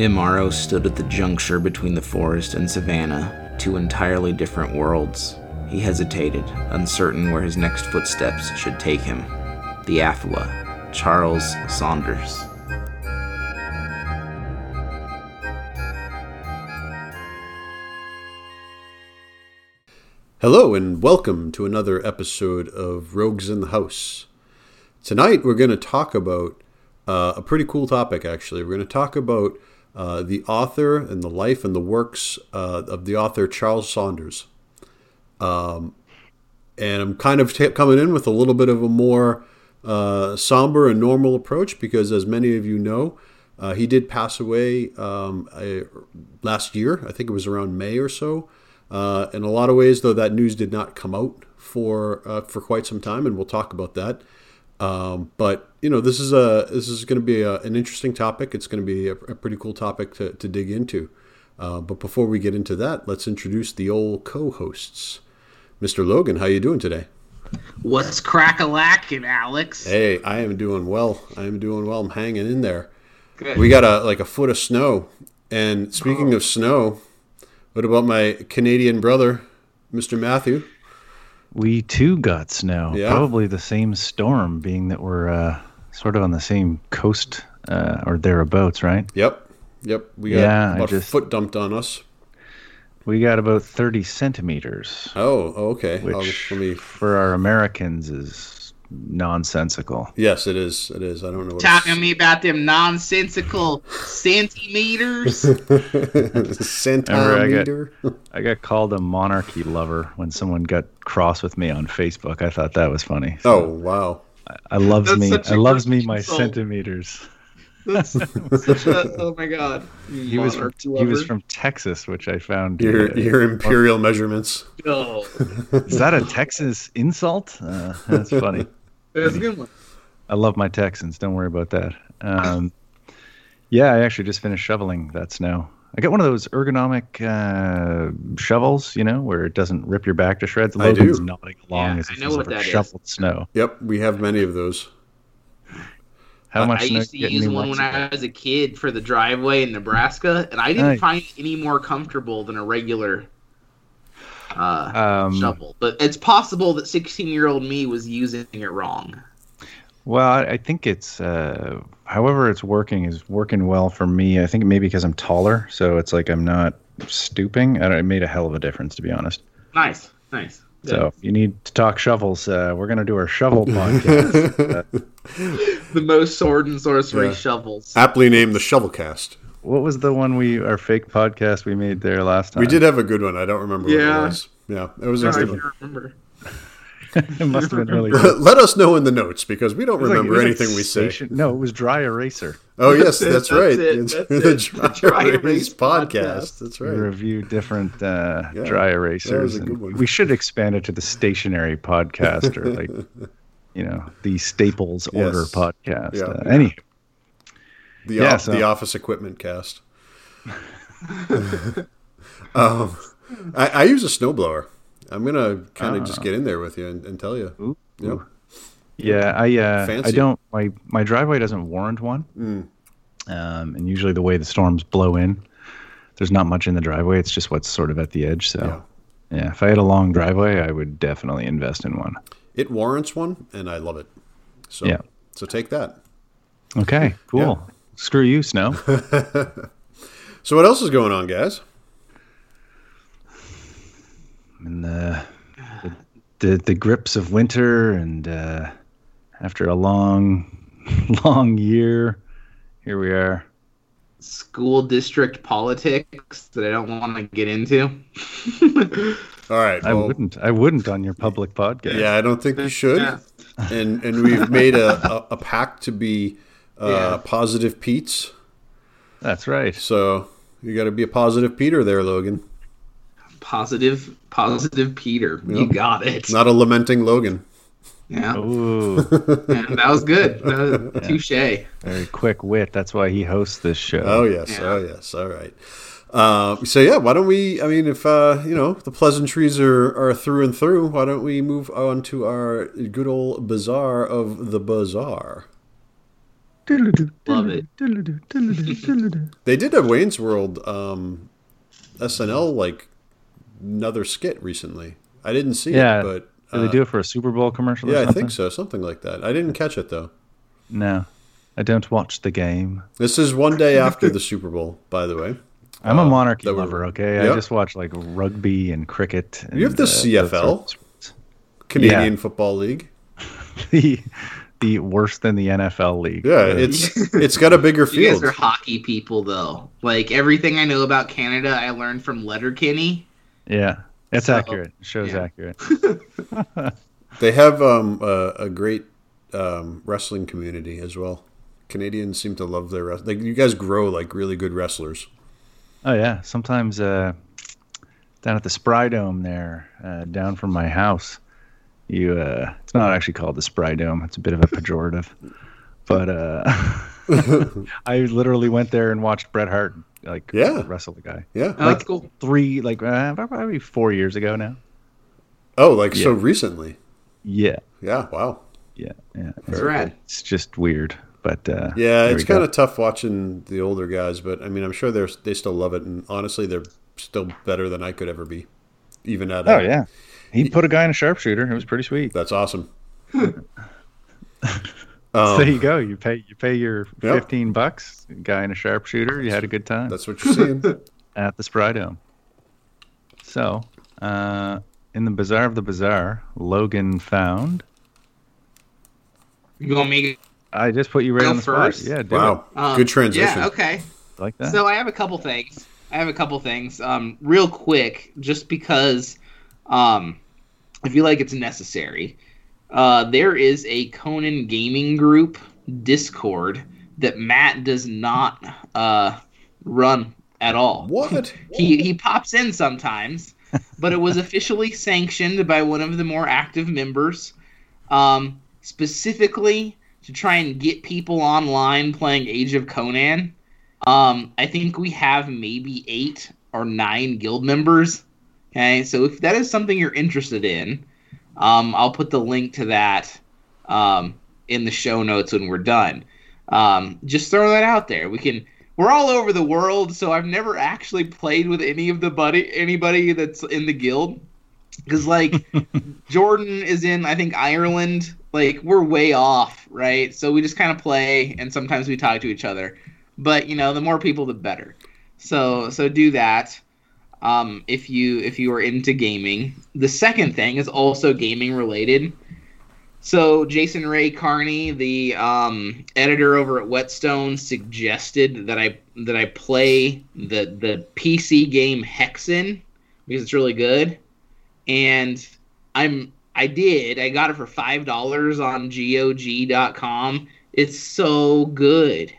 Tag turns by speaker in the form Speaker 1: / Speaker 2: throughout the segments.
Speaker 1: Imaro stood at the juncture between the forest and savannah, two entirely different worlds. He hesitated, uncertain where his next footsteps should take him. The Afua, Charles Saunders.
Speaker 2: Hello, and welcome to another episode of Rogues in the House. Tonight, we're going to talk about uh, a pretty cool topic, actually. We're going to talk about uh, the author and the life and the works uh, of the author Charles Saunders. Um, and I'm kind of t- coming in with a little bit of a more uh, somber and normal approach because, as many of you know, uh, he did pass away um, last year. I think it was around May or so. Uh, in a lot of ways, though, that news did not come out for for quite some time, and we'll talk about that. Um, but you know, this is a this is going to be a, an interesting topic. It's going to be a, a, pretty cool topic to, to dig into. Uh, but before we get into that, let's introduce the old co-hosts. Mr. Logan, how you doing today?
Speaker 3: What's crack a lacking, Alex?
Speaker 2: Hey, I am doing well. I am doing well. I'm hanging in there. Good. We got a like a foot of snow. And speaking oh. of snow, what about my Canadian brother, Mr. Matthew?
Speaker 4: We too got snow. Yeah. Probably the same storm, being that we're uh, sort of on the same coast uh, or thereabouts, right?
Speaker 2: Yep. Yep. We got yeah, about just, a foot dumped on us.
Speaker 4: We got about 30 centimeters.
Speaker 2: Oh, okay.
Speaker 4: Which, me... for our Americans, is nonsensical.
Speaker 2: Yes, it is. It is. I don't know. What
Speaker 3: Talking to me about them nonsensical centimeters.
Speaker 4: Centimeter. I got, I got called a monarchy lover when someone got cross with me on Facebook. I thought that was funny.
Speaker 2: So oh wow!
Speaker 4: I, I loves me. I loves me my insult. centimeters.
Speaker 3: That's such a, oh my god!
Speaker 4: He was from, he was from Texas, which I found
Speaker 2: your uh, your imperial measurements.
Speaker 4: Oh. Is that a Texas insult? Uh, that's funny.
Speaker 3: That's a good one.
Speaker 4: I love my Texans. Don't worry about that. Um, yeah, I actually just finished shoveling that snow. I got one of those ergonomic uh, shovels, you know, where it doesn't rip your back to shreds.
Speaker 2: Logan's I do.
Speaker 4: nodding along yeah, as if he's shoveled is. snow.
Speaker 2: Yep, we have many of those.
Speaker 3: How much? I used to use one when I was a kid for the driveway in Nebraska, and I didn't nice. find any more comfortable than a regular uh, um, shovel. But it's possible that 16 year old me was using it wrong.
Speaker 4: Well, I think it's, uh, however, it's working is working well for me. I think maybe because I'm taller, so it's like I'm not stooping. I it made a hell of a difference, to be honest.
Speaker 3: Nice, nice.
Speaker 4: Good. So if you need to talk shovels, uh, we're gonna do our shovel podcast.
Speaker 3: the most sword and sorcery yeah. shovels.
Speaker 2: Aptly named the Shovelcast.
Speaker 4: What was the one we our fake podcast we made there last time?
Speaker 2: We did have a good one. I don't remember yeah. what it was. Yeah, it was a good
Speaker 3: one. remember.
Speaker 4: it must have been really
Speaker 2: good. Let us know in the notes because we don't remember like, anything like we
Speaker 4: station,
Speaker 2: say.
Speaker 4: No, it was Dry Eraser.
Speaker 2: Oh yes, that's, that's right. That's the Dry, dry Erase podcast. podcast. That's right. We
Speaker 4: review different uh, yeah, dry erasers. We should expand it to the stationary podcast or like you know the Staples yes. Order podcast. Yeah. Uh, anyway,
Speaker 2: the yeah, so. the Office Equipment cast. um, I, I, use a snowblower. I'm gonna kind of uh, just get in there with you and, and tell you.
Speaker 4: Ooh, yep. Yeah, I uh, I don't my my driveway doesn't warrant one. Mm. Um, and usually the way the storms blow in, there's not much in the driveway. It's just what's sort of at the edge. So yeah, yeah if I had a long driveway, I would definitely invest in one.
Speaker 2: It warrants one, and I love it. So yeah, so take that.
Speaker 4: Okay, cool. Yeah. Screw you, Snow.
Speaker 2: so what else is going on, guys?
Speaker 4: In the the, the, the grips of winter, and uh, after a long, long year, here we are.
Speaker 3: School district politics that I don't want to get into.
Speaker 2: All right,
Speaker 4: well, I wouldn't. I wouldn't on your public podcast.
Speaker 2: Yeah, I don't think you should. Yeah. And and we've made a, a, a pact to be uh, yeah. positive Pete's.
Speaker 4: That's right.
Speaker 2: So you got to be a positive Peter there, Logan.
Speaker 3: Positive, positive Peter. Yep. You got it.
Speaker 2: Not a lamenting Logan.
Speaker 3: Yeah. Ooh. yeah, that was good. yeah. Touche.
Speaker 4: Very quick wit. That's why he hosts this show.
Speaker 2: Oh yes. Yeah. Oh yes. All right. Uh, so yeah, why don't we? I mean, if uh, you know the pleasantries are, are through and through, why don't we move on to our good old bazaar of the bizarre?
Speaker 3: Love it.
Speaker 2: they did a Wayne's World um, SNL like another skit recently. I didn't see yeah. it, but
Speaker 4: uh, did they do it for a Super Bowl commercial?
Speaker 2: Yeah, I think so, something like that. I didn't catch it though.
Speaker 4: No, I don't watch the game.
Speaker 2: This is one day after the Super Bowl, by the way.
Speaker 4: I'm a uh, monarchy uh, lover. Okay, yep. I just watch like rugby and cricket. And,
Speaker 2: you have the uh, CFL, Canadian yeah. Football League.
Speaker 4: the the worse than the NFL league.
Speaker 2: Yeah, it's it's got a bigger field. You
Speaker 3: guys are hockey people, though. Like everything I know about Canada, I learned from Letterkenny.
Speaker 4: Yeah, it's so, accurate. It shows yeah. accurate.
Speaker 2: they have um, a, a great um, wrestling community as well. Canadians seem to love their wrestling. Like you guys grow like really good wrestlers.
Speaker 4: Oh yeah, sometimes uh, down at the Spry Dome there, uh, down from my house you uh, it's not actually called the Spry Dome. It's a bit of a pejorative, but uh, I literally went there and watched Bret Hart like
Speaker 2: yeah.
Speaker 4: wrestle the guy.
Speaker 2: Yeah,
Speaker 3: oh, like cool.
Speaker 4: Three like uh, probably four years ago now.
Speaker 2: Oh, like yeah. so recently.
Speaker 4: Yeah.
Speaker 2: Yeah. Wow.
Speaker 4: Yeah. Yeah.
Speaker 3: That's right.
Speaker 4: It's just weird, but uh,
Speaker 2: yeah, it's kind of tough watching the older guys. But I mean, I'm sure they're they still love it, and honestly, they're still better than I could ever be, even at.
Speaker 4: Oh a, yeah he put a guy in a sharpshooter. It was pretty sweet.
Speaker 2: That's awesome.
Speaker 4: um, so there you go. You pay you pay your yep. fifteen bucks. Guy in a sharpshooter. You had a good time.
Speaker 2: That's what you're seeing
Speaker 4: at the Spry Dome. So, uh, in the bazaar of the bizarre, Logan found.
Speaker 3: You want me?
Speaker 4: I just put you right on the first.
Speaker 2: spot. Yeah. wow. Um, good transition.
Speaker 3: Yeah. Okay.
Speaker 4: Like that.
Speaker 3: So I have a couple things. I have a couple things. Um, real quick, just because um, I feel like it's necessary. Uh, there is a Conan Gaming Group Discord that Matt does not uh, run at all.
Speaker 2: What?
Speaker 3: he he pops in sometimes, but it was officially sanctioned by one of the more active members, um, specifically to try and get people online playing Age of Conan. Um, I think we have maybe eight or nine guild members Okay, so if that is something you're interested in, um, I'll put the link to that um, in the show notes when we're done. Um, just throw that out there. We can. We're all over the world, so I've never actually played with any of the buddy anybody that's in the guild. Because like Jordan is in, I think Ireland. Like we're way off, right? So we just kind of play, and sometimes we talk to each other. But you know, the more people, the better. So so do that um, if you if you are into gaming. The second thing is also gaming related. So Jason Ray Carney, the um, editor over at Whetstone, suggested that I that I play the the PC game Hexen because it's really good, and I'm I did I got it for five dollars on GOG.com. It's so good.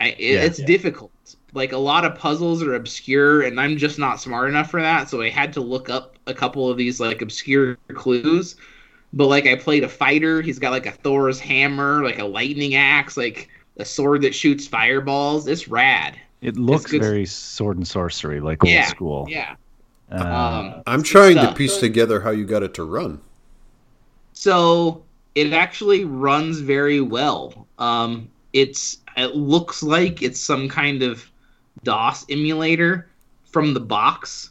Speaker 3: I, it, yeah, it's yeah. difficult like a lot of puzzles are obscure and i'm just not smart enough for that so i had to look up a couple of these like obscure clues. But like i played a fighter he's got like a thor's hammer like a lightning axe like a sword that shoots fireballs. It's rad.
Speaker 4: It looks very sword and sorcery like old school.
Speaker 3: yeah.
Speaker 2: Um, um, i'm trying stuff. to piece together how you got it to run.
Speaker 3: So it actually runs very well. Um, it's it looks like it's some kind of DOS emulator from the box.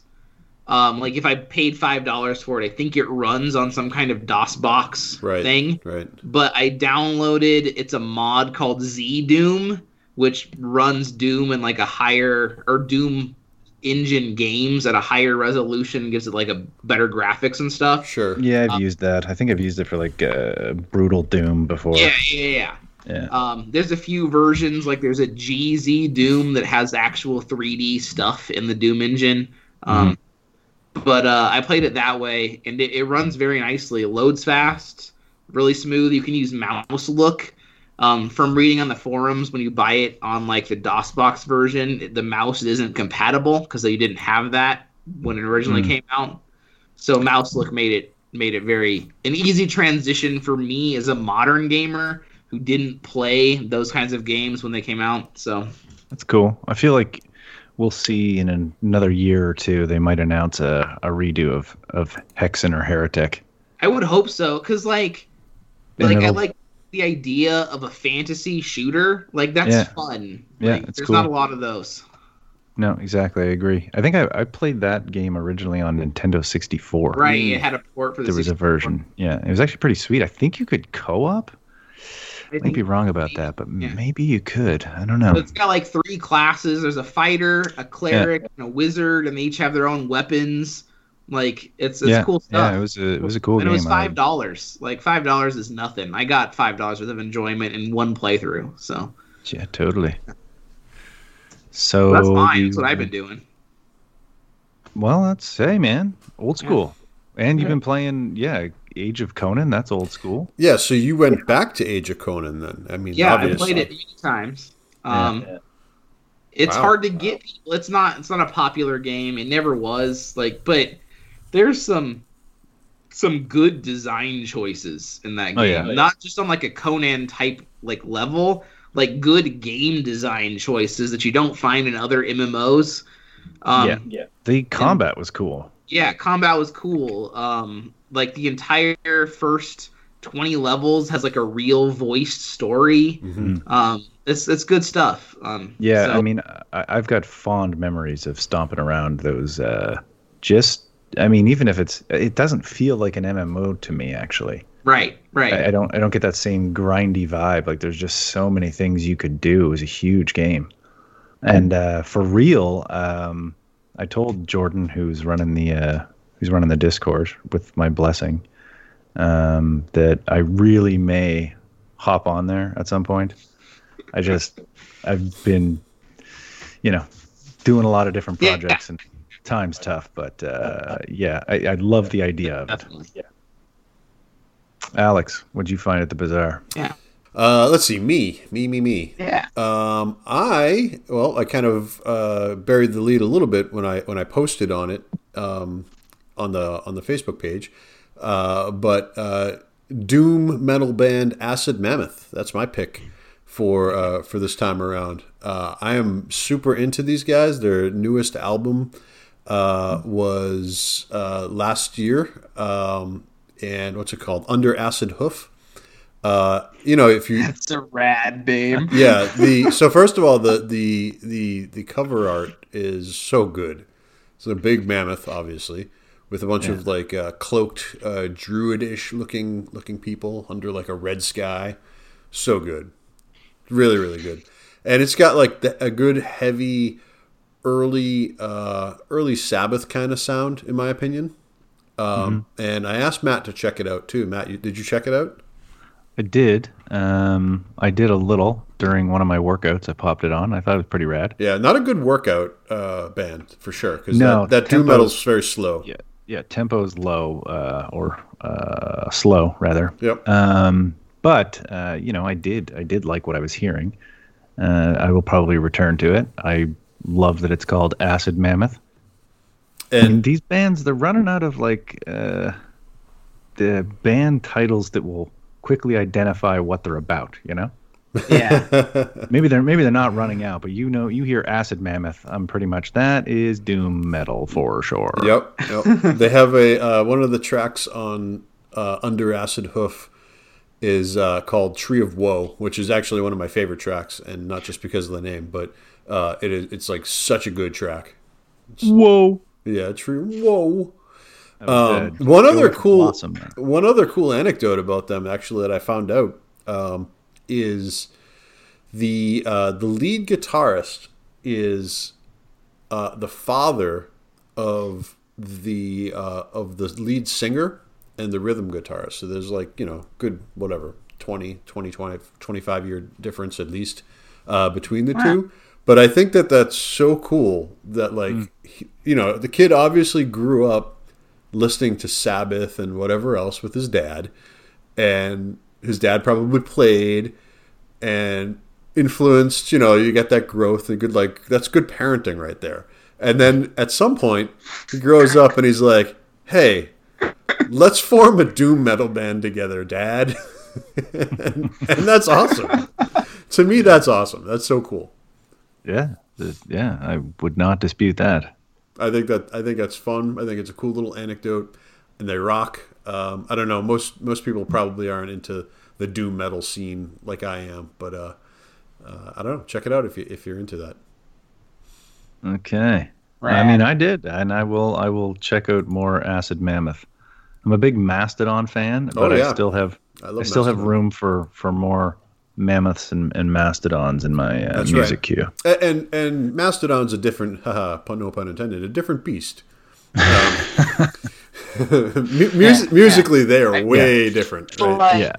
Speaker 3: Um, like if I paid five dollars for it, I think it runs on some kind of DOS box
Speaker 2: right,
Speaker 3: thing.
Speaker 2: Right.
Speaker 3: But I downloaded it's a mod called ZDoom, which runs Doom in like a higher or Doom engine games at a higher resolution, gives it like a better graphics and stuff.
Speaker 2: Sure.
Speaker 4: Yeah, I've um, used that. I think I've used it for like uh, Brutal Doom before.
Speaker 3: Yeah, yeah, yeah.
Speaker 4: Yeah.
Speaker 3: Um, there's a few versions, like there's a GZDoom that has actual 3D stuff in the Doom engine. Um, mm-hmm. But uh, I played it that way, and it, it, runs very nicely. It loads fast, really smooth. You can use mouse look. Um, from reading on the forums, when you buy it on like the DOSBox version, the mouse isn't compatible because they didn't have that when it originally mm. came out. So mouse look made it made it very an easy transition for me as a modern gamer who didn't play those kinds of games when they came out. So
Speaker 4: that's cool. I feel like we'll see in another year or two they might announce a, a redo of of Hexen or Heretic.
Speaker 3: I would hope so, cause like, and like I like the idea of a fantasy shooter. Like that's yeah. fun.
Speaker 4: Yeah,
Speaker 3: like, there's cool. not a lot of those.
Speaker 4: No, exactly. I agree. I think I, I played that game originally on Nintendo 64.
Speaker 3: Right, it mm. had a port for the
Speaker 4: There was a version. Yeah, it was actually pretty sweet. I think you could co-op. I might be wrong about that, but yeah. maybe you could. I don't know.
Speaker 3: it's got like three classes. There's a fighter, a cleric, yeah. and a wizard, and they each have their own weapons. Like it's it's
Speaker 4: yeah.
Speaker 3: cool stuff.
Speaker 4: Yeah, it was a it was a cool game.
Speaker 3: and
Speaker 4: game.
Speaker 3: It was five dollars. Like five dollars is nothing. I got five dollars worth of enjoyment in one playthrough. So
Speaker 4: yeah, totally. So
Speaker 3: well, that's fine. that's what I've been doing.
Speaker 4: Well, that's hey man, old school. And you've been playing, yeah, Age of Conan. That's old school.
Speaker 2: Yeah. So you went back to Age of Conan then? I mean,
Speaker 3: yeah, I played it many times. Um, yeah. It's wow. hard to get people. It's not. It's not a popular game. It never was. Like, but there's some some good design choices in that game. Oh, yeah. Not just on like a Conan type like level, like good game design choices that you don't find in other MMOs.
Speaker 4: Um, yeah, yeah. The combat and, was cool.
Speaker 3: Yeah, combat was cool. Um, like the entire first twenty levels has like a real voiced story. Mm-hmm. Um, it's it's good stuff. Um,
Speaker 4: yeah, so. I mean, I, have got fond memories of stomping around those. Uh, just, I mean, even if it's, it doesn't feel like an MMO to me actually.
Speaker 3: Right, right.
Speaker 4: I, I, don't I don't get that same grindy vibe. Like there's just so many things you could do. It was a huge game. And uh, for real, um, I told Jordan who's running the uh, who's running the Discord with my blessing um, that I really may hop on there at some point. I just I've been you know doing a lot of different projects yeah. and time's tough, but uh, yeah, I, I love the idea of it. Yeah. Alex, what'd you find at the bazaar?
Speaker 3: Yeah.
Speaker 2: Uh, let's see, me, me, me,
Speaker 3: me. Yeah.
Speaker 2: Um, I well, I kind of uh, buried the lead a little bit when I when I posted on it um, on the on the Facebook page, uh, but uh, Doom metal band Acid Mammoth. That's my pick for uh, for this time around. Uh, I am super into these guys. Their newest album uh, was uh, last year. Um, and what's it called? Under Acid Hoof. Uh, you know, if you
Speaker 3: that's a rad babe.
Speaker 2: Yeah. The so first of all, the the the the cover art is so good. It's a big mammoth, obviously, with a bunch yeah. of like uh, cloaked uh, druidish looking looking people under like a red sky. So good, really really good, and it's got like the, a good heavy early uh, early Sabbath kind of sound, in my opinion. Um, mm-hmm. And I asked Matt to check it out too. Matt, you, did you check it out?
Speaker 4: I did. Um, I did a little during one of my workouts. I popped it on. I thought it was pretty rad.
Speaker 2: Yeah, not a good workout uh, band for sure. Because no, that, that doom metal's very slow.
Speaker 4: Yeah, yeah, tempo is low uh, or uh, slow rather.
Speaker 2: Yep.
Speaker 4: Um, but uh, you know, I did. I did like what I was hearing. Uh, I will probably return to it. I love that it's called Acid Mammoth. And these bands, they're running out of like uh, the band titles that will quickly identify what they're about. You know?
Speaker 3: Yeah.
Speaker 4: maybe they're maybe they're not running out, but you know, you hear Acid Mammoth. I'm pretty much that is doom metal for sure.
Speaker 2: Yep. yep. they have a uh, one of the tracks on uh, Under Acid Hoof is uh, called Tree of Woe, which is actually one of my favorite tracks, and not just because of the name, but uh, it is it's like such a good track.
Speaker 4: It's, Whoa.
Speaker 2: Yeah, true. Whoa. Um, one other cool one other cool anecdote about them actually that I found out um, is the uh, the lead guitarist is uh, the father of the uh, of the lead singer and the rhythm guitarist. So there's like you know good whatever 20, 20, 20 25 year difference at least uh, between the wow. two. But I think that that's so cool that like mm. he, you know the kid obviously grew up listening to Sabbath and whatever else with his dad, and his dad probably played and influenced. You know, you get that growth and good like that's good parenting right there. And then at some point he grows up and he's like, "Hey, let's form a doom metal band together, Dad." and, and that's awesome. to me, that's awesome. That's so cool.
Speaker 4: Yeah, yeah, I would not dispute that.
Speaker 2: I think that I think that's fun. I think it's a cool little anecdote, and they rock. Um, I don't know. Most most people probably aren't into the doom metal scene like I am, but uh, uh, I don't know. Check it out if you if you're into that.
Speaker 4: Okay. Right. I mean, I did, and I will. I will check out more Acid Mammoth. I'm a big Mastodon fan, oh, but yeah. I still have I, I still Mastodon. have room for for more mammoths and, and mastodons in my uh, music right. queue.
Speaker 2: And, and, and mastodon's a different, haha, no pun intended, a different beast. Um, mu- yeah, musically, yeah. they are way yeah. different. Right?
Speaker 3: yeah.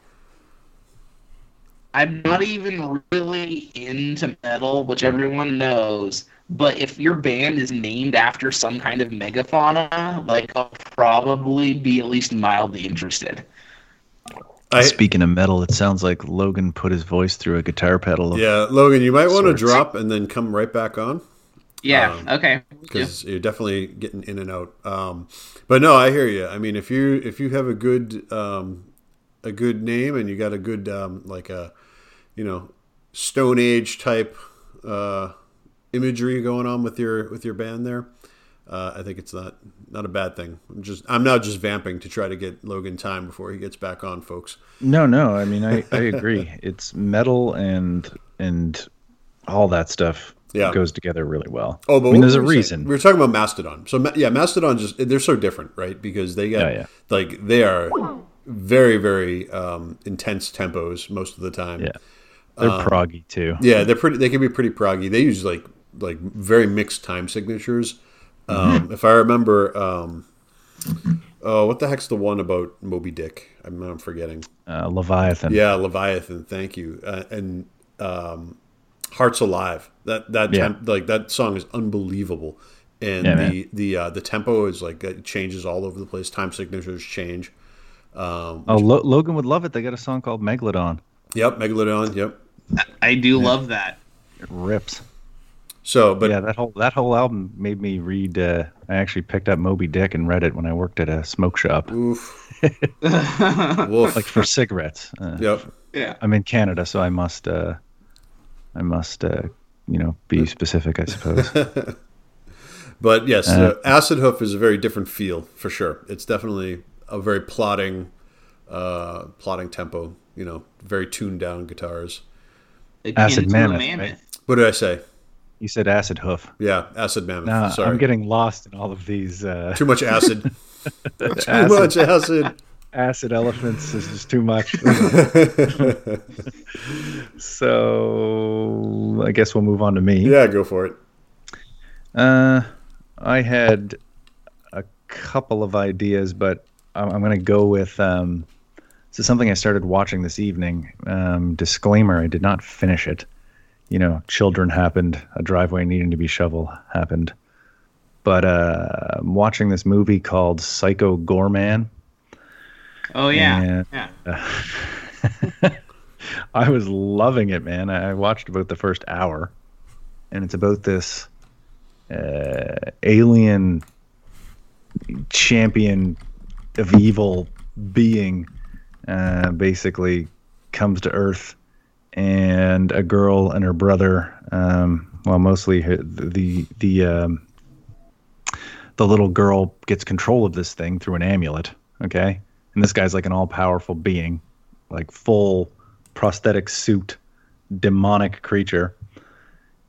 Speaker 3: I'm not even really into metal, which everyone knows. But if your band is named after some kind of megafauna, like I'll probably be at least mildly interested.
Speaker 4: I, Speaking of metal, it sounds like Logan put his voice through a guitar pedal.
Speaker 2: Yeah, Logan, you might want to drop and then come right back on.
Speaker 3: Yeah. Um, okay.
Speaker 2: Because you're definitely getting in and out. Um, but no, I hear you. I mean, if you if you have a good um, a good name and you got a good um, like a you know Stone Age type uh, imagery going on with your with your band there, uh, I think it's not not a bad thing. I'm just I'm now just vamping to try to get Logan time before he gets back on, folks.
Speaker 4: No, no, I mean I, I agree. it's metal and and all that stuff yeah. goes together really well. Oh, but I mean, there's a reason.
Speaker 2: Saying? We were talking about Mastodon. So yeah, Mastodon just they're so different, right? Because they get yeah, yeah. like they are very very um, intense tempos most of the time.
Speaker 4: Yeah, they're um, proggy too.
Speaker 2: Yeah, they're pretty. They can be pretty proggy. They use like like very mixed time signatures. Um, mm-hmm. If I remember, um, oh, what the heck's the one about Moby Dick? I'm, I'm forgetting.
Speaker 4: Uh, Leviathan.
Speaker 2: Yeah, Leviathan. Thank you. Uh, and um, Hearts Alive. That that yeah. temp, like that song is unbelievable, and yeah, the man. the uh, the tempo is like it changes all over the place. Time signatures change.
Speaker 4: Um, oh, Lo- Logan would love it. They got a song called Megalodon.
Speaker 2: Yep, Megalodon. Yep.
Speaker 3: I do yeah. love that.
Speaker 4: It rips.
Speaker 2: So, but
Speaker 4: yeah, that whole that whole album made me read. Uh, I actually picked up Moby Dick and read it when I worked at a smoke shop. Oof. like for cigarettes. Uh,
Speaker 2: yep.
Speaker 3: Yeah.
Speaker 4: I'm in Canada, so I must. Uh, I must. Uh, you know, be specific, I suppose.
Speaker 2: but yes, uh, Acid Hoof is a very different feel for sure. It's definitely a very plotting, uh, plotting tempo. You know, very tuned down guitars.
Speaker 4: Acid Mammoth. Right?
Speaker 2: What did I say?
Speaker 4: You said acid hoof.
Speaker 2: Yeah, acid mammoth. Nah, Sorry.
Speaker 4: I'm getting lost in all of these. Uh...
Speaker 2: Too much acid. too acid. much acid.
Speaker 4: Acid elephants is just too much. so I guess we'll move on to me.
Speaker 2: Yeah, go for it.
Speaker 4: Uh, I had a couple of ideas, but I'm, I'm going to go with. Um, this is something I started watching this evening. Um, disclaimer: I did not finish it you know, children happened, a driveway needing to be shoveled happened. But uh, I'm watching this movie called Psycho Goreman.
Speaker 3: Oh yeah, and, yeah.
Speaker 4: Uh, I was loving it, man. I watched about the first hour, and it's about this uh, alien champion of evil being, uh, basically comes to Earth and a girl and her brother. Um, well, mostly her, the the um, the little girl gets control of this thing through an amulet. Okay, and this guy's like an all powerful being, like full prosthetic suit, demonic creature,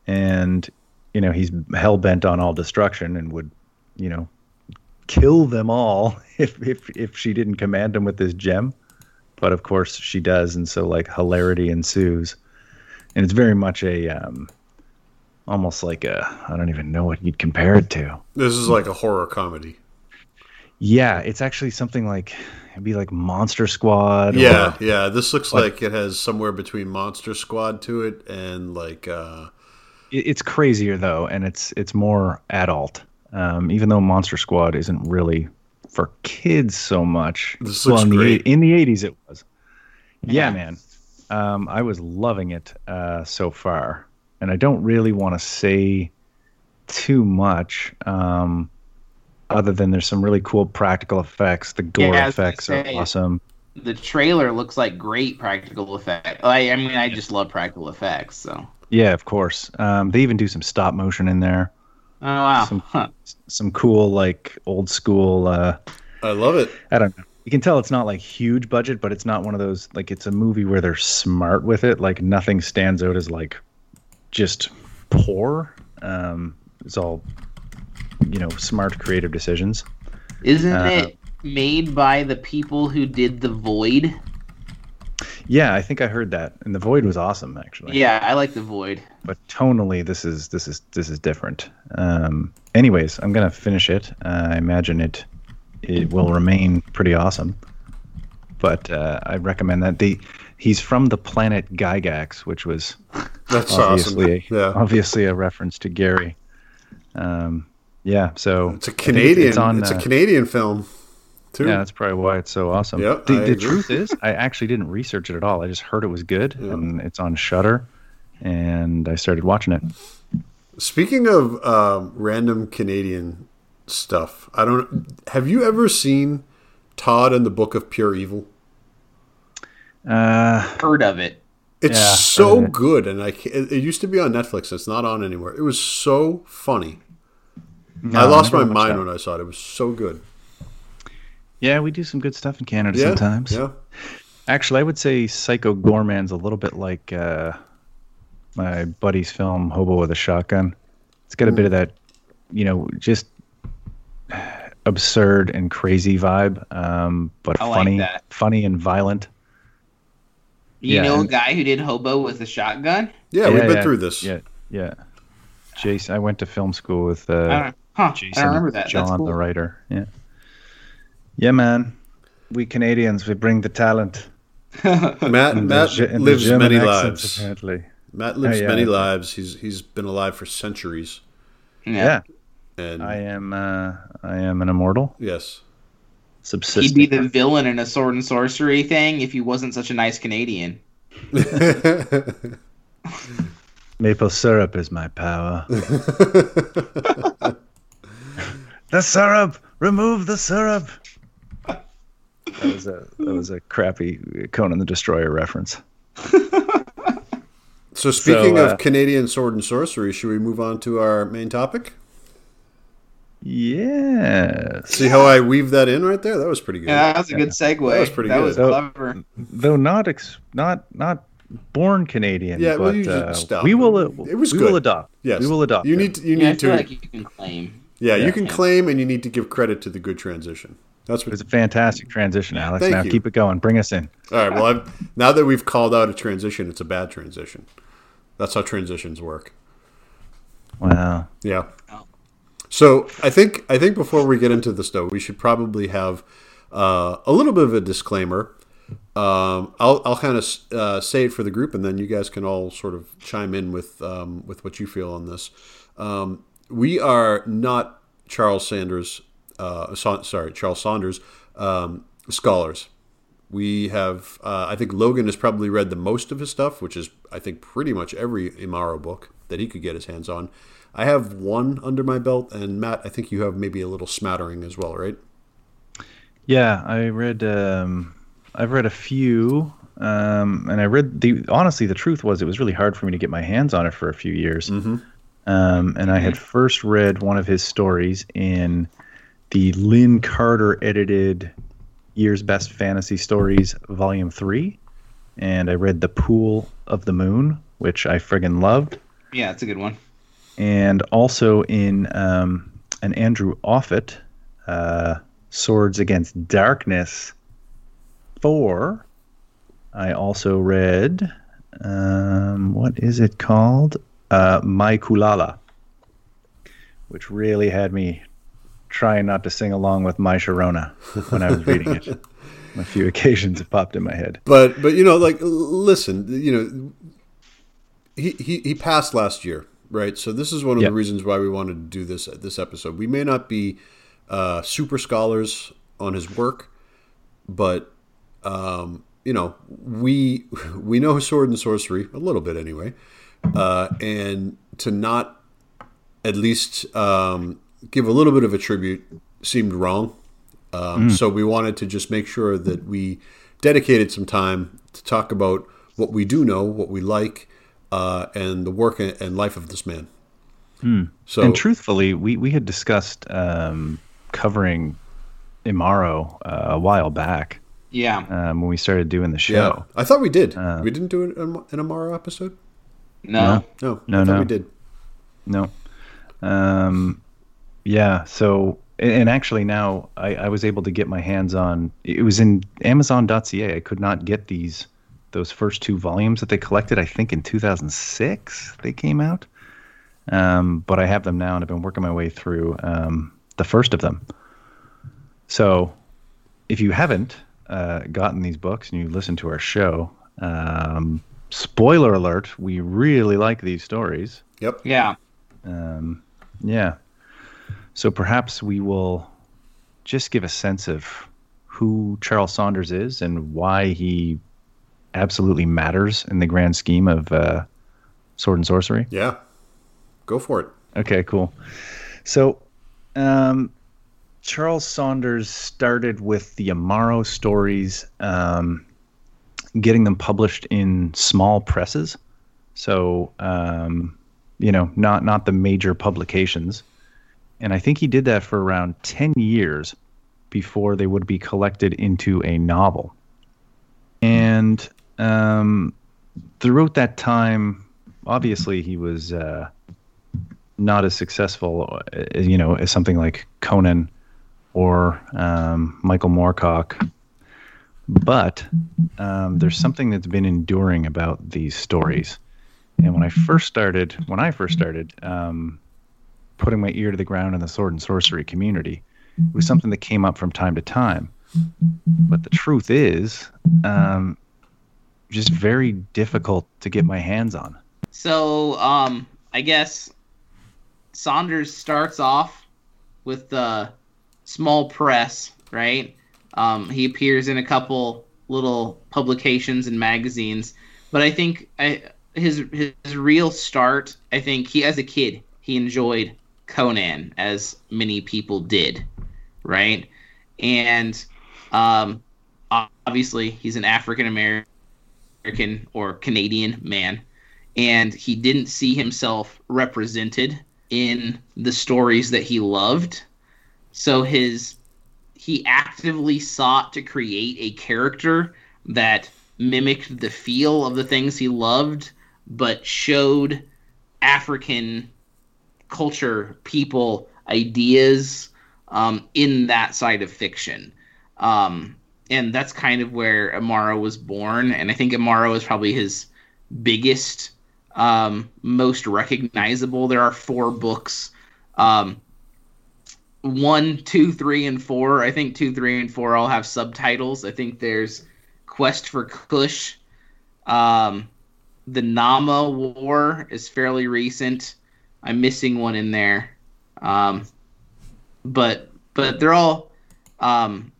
Speaker 4: and you know he's hell bent on all destruction and would, you know, kill them all if if if she didn't command him with this gem but of course she does, and so like hilarity ensues, and it's very much a um, almost like a I don't even know what you'd compare it to.
Speaker 2: This is like a horror comedy.
Speaker 4: Yeah, it's actually something like it'd be like Monster Squad.
Speaker 2: Yeah, or, yeah. This looks like, like, it has somewhere between Monster Squad to it and like. uh
Speaker 4: It's crazier though, and it's it's more adult. Um, even though Monster Squad isn't really for kids so much.
Speaker 2: This looks well,
Speaker 4: in
Speaker 2: great.
Speaker 4: The, in the 80s, it was. Yeah, yeah man. Um, I was loving it uh, so far. And I don't really want to say too much, um, other than there's some really cool practical effects. The gore yeah, effects are awesome.
Speaker 3: The trailer looks like great practical effects. I, I mean, I just love practical effects. So
Speaker 4: yeah, of course. Um, they even do some stop motion in there.
Speaker 3: Oh wow!
Speaker 4: Some, huh. some cool like old school. Uh,
Speaker 2: I love it.
Speaker 4: I don't know. you can tell it's not like huge budget, but it's not one of those like it's a movie where they're smart with it. Like nothing stands out as like just poor. Um, it's all you know, smart creative decisions.
Speaker 3: Isn't uh, it made by the people who did The Void?
Speaker 4: Yeah, I think I heard that, and The Void was awesome, actually.
Speaker 3: Yeah, I like The Void.
Speaker 4: But tonally, this is this is this is different. Um, anyways, I'm gonna finish it. Uh, I imagine it it will remain pretty awesome. But uh, I recommend that the he's from the planet Gygax, which was
Speaker 2: That's obviously
Speaker 4: awesome. yeah. obviously a reference to Gary. Um, yeah, so
Speaker 2: it's a Canadian. It's, on, it's a uh, Canadian film.
Speaker 4: Too. Yeah, that's probably why it's so awesome.
Speaker 2: Yep,
Speaker 4: the, the truth is, I actually didn't research it at all. I just heard it was good, yep. and it's on Shudder, and I started watching it.
Speaker 2: Speaking of um, random Canadian stuff, I don't. Have you ever seen Todd and the Book of Pure Evil?
Speaker 4: Uh,
Speaker 3: heard of it.
Speaker 2: It's yeah, so it. good, and I it, it used to be on Netflix. It's not on anywhere. It was so funny. No, I lost my mind that. when I saw it. It was so good.
Speaker 4: Yeah, we do some good stuff in Canada
Speaker 2: yeah,
Speaker 4: sometimes.
Speaker 2: Yeah.
Speaker 4: Actually, I would say Psycho Goreman's a little bit like uh, my buddy's film Hobo with a Shotgun. It's got a bit of that, you know, just absurd and crazy vibe, um, but I funny, like funny and violent.
Speaker 3: You yeah, know a guy who did Hobo with a Shotgun?
Speaker 2: Yeah, yeah we've been through this.
Speaker 4: Yeah, yeah. Jason, I went to film school with uh,
Speaker 3: Huh, Jason I remember that.
Speaker 4: John, cool. the writer. Yeah. Yeah, man. We Canadians, we bring the talent.
Speaker 2: Matt, and Matt the, lives many lives. Apparently, Matt lives oh, yeah, many lives. He's he's been alive for centuries.
Speaker 4: Yeah. And I am uh, I am an immortal.
Speaker 2: Yes.
Speaker 3: Subsisting. He'd be the villain in a sword and sorcery thing if he wasn't such a nice Canadian.
Speaker 4: Maple syrup is my power. The syrup! Remove the syrup! That was a that was a crappy Conan the Destroyer reference.
Speaker 2: So speaking so, uh, of Canadian sword and sorcery, should we move on to our main topic?
Speaker 4: Yes.
Speaker 2: See how I weave that in right there? That was pretty good.
Speaker 3: Yeah, that was a good segue. That
Speaker 2: was pretty good.
Speaker 3: that
Speaker 2: good.
Speaker 3: was clever.
Speaker 4: Though not ex- not not born Canadian.
Speaker 2: Yeah,
Speaker 4: but,
Speaker 2: well,
Speaker 4: uh, we will. Uh,
Speaker 2: it was
Speaker 4: we
Speaker 2: good.
Speaker 4: will adopt.
Speaker 2: Yes,
Speaker 4: we will adopt.
Speaker 2: You need. To, you yeah, need to.
Speaker 3: Like you can claim.
Speaker 2: Yeah, yeah, you can claim and you need to give credit to the good transition. That's what.
Speaker 4: It's a fantastic transition, Alex. Thank now you. keep it going. Bring us in.
Speaker 2: All right. Well, I've, now that we've called out a transition, it's a bad transition. That's how transitions work.
Speaker 4: Wow.
Speaker 2: Yeah. So I think I think before we get into this though, we should probably have uh, a little bit of a disclaimer. Um, I'll I'll kind of uh, say it for the group, and then you guys can all sort of chime in with um, with what you feel on this. Um, we are not Charles Sanders, uh, sorry, Charles Saunders um, scholars. We have, uh, I think Logan has probably read the most of his stuff, which is, I think, pretty much every Imaro book that he could get his hands on. I have one under my belt, and Matt, I think you have maybe a little smattering as well, right?
Speaker 4: Yeah, I read. Um, I've read a few, um, and I read the. Honestly, the truth was, it was really hard for me to get my hands on it for a few years.
Speaker 2: Mm-hmm.
Speaker 4: Um, and I had first read one of his stories in the Lin Carter edited Year's Best Fantasy Stories, Volume 3. And I read The Pool of the Moon, which I friggin' loved.
Speaker 3: Yeah, it's a good one.
Speaker 4: And also in um, an Andrew Offutt, uh, Swords Against Darkness 4. I also read, um, what is it called? uh, Mai Kulala, which really had me trying not to sing along with My Sharona when I was reading it. A few occasions it popped in my head.
Speaker 2: But but you know, like listen, you know, he he, he passed last year, right? So this is one of yep. the reasons why we wanted to do this this episode. We may not be uh, super scholars on his work, but um, you know, we we know sword and sorcery a little bit anyway uh, and to not at least um, give a little bit of a tribute seemed wrong. Um, mm. So we wanted to just make sure that we dedicated some time to talk about what we do know, what we like, uh, and the work and life of this man.
Speaker 4: Mm. So, and truthfully, we we had discussed um, covering Imaro uh, a while back.
Speaker 3: Yeah.
Speaker 4: Um, when we started doing the show.
Speaker 2: Yeah. I thought we did. Uh, we didn't do an, an Imaro episode?
Speaker 3: No.
Speaker 2: No. No, no. we did.
Speaker 4: No. Um, yeah. So, and actually now I, I was able to get my hands on, it was in Amazon.ca. I could not get these, those first two volumes that they collected, I think in 2006 they came out. Um, but I have them now and I've been working my way through um, the first of them. So if you haven't uh, gotten these books and you listen to our show, um, spoiler alert, we really like these stories.
Speaker 2: Yep.
Speaker 3: Yeah.
Speaker 4: Um, yeah. So perhaps we will just give a sense of who Charles Saunders is and why he absolutely matters in the grand scheme of uh, sword and sorcery.
Speaker 2: Yeah. Go for it.
Speaker 4: Okay, cool. So, um, Charles Saunders started with the Imaro stories, um, getting them published in small presses. So, um, you know, not not the major publications. And I think he did that for around ten years before they would be collected into a novel. And um, throughout that time, obviously, he was uh, not as successful, uh, you know, as something like Conan or um, Michael Moorcock. But um, there's something that's been enduring about these stories. And when I first started, when I first started um, putting my ear to the ground in the sword and sorcery community, it was something that came up from time to time. But the truth is, um, just very difficult to get my hands on.
Speaker 3: So, um, I guess Saunders starts off with the small press, right? Um, he appears in a couple little publications and magazines, but I think I, his his real start, I think he as a kid he enjoyed Conan as many people did, right? And um, obviously he's an African American or Canadian man, and he didn't see himself represented in the stories that he loved. So his he actively sought to create a character that mimicked the feel of the things he loved, but showed African culture, people, ideas um, in that side of fiction. Um, and that's kind of where Imaro was born. And I think Imaro is probably his biggest, um, most recognizable. There are four books um, one, two, three, and four. I think two, three, and four all have subtitles. I think there's Quest for Cush. Um, the Naama War is fairly recent. I'm missing one in there. Um, but but they're all. Um,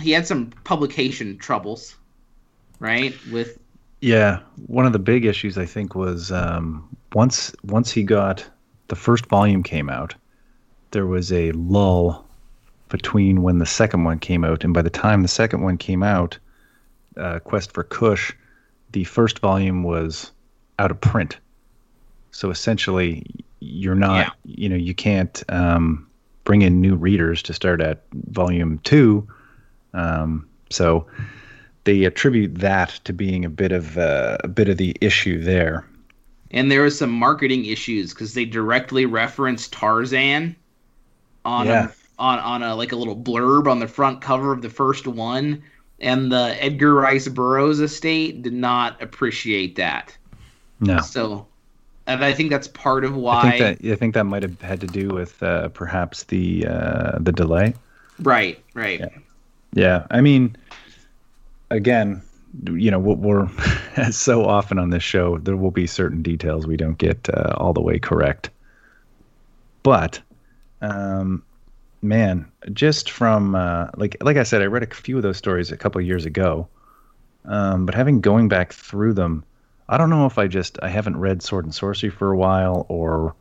Speaker 3: he had some publication troubles, right? With
Speaker 4: yeah, one of the big issues I think was um, once once he got the first volume came out there was a lull between when the second one came out and by the time the second one came out, uh, Quest for Cush, the first volume was out of print. So essentially, you're not, yeah. you know, you can't um, bring in new readers to start at volume two. Um, so they attribute that to being a bit of uh, a bit of the issue there.
Speaker 3: And there was some marketing issues because they directly referenced Tarzan on yeah. a, on on a like a little blurb on the front cover of the first one, and the Edgar Rice Burroughs estate did not appreciate that.
Speaker 4: No.
Speaker 3: So, and I think that's part of why.
Speaker 4: I think that, I think that might have had to do with uh, perhaps the uh, the delay.
Speaker 3: Right. Right.
Speaker 4: Yeah. yeah. I mean, again, you know, we're as so often on this show, there will be certain details we don't get uh, all the way correct. But um, man, just from uh, like like I said, I read a few of those stories a couple years ago, um, but having going back through them, I don't know if I just I haven't read Sword and Sorcery for a while, or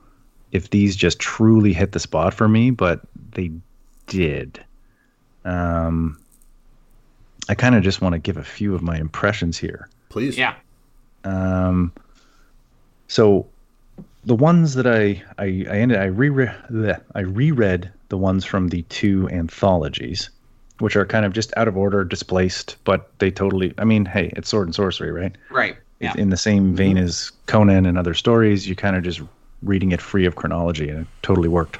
Speaker 4: if these just truly hit the spot for me, but they did. Um, I kind of just want to give a few of my impressions here.
Speaker 2: Please.
Speaker 3: Yeah.
Speaker 4: Um, so the ones that I I I ended I reread I reread the ones from the two anthologies, which are kind of just out of order, displaced, but they totally. I mean, hey, it's sword and sorcery, right?
Speaker 3: Right. Yeah.
Speaker 4: In the same vein mm-hmm. as Conan and other stories, you kind of just reading it free of chronology, and it totally worked.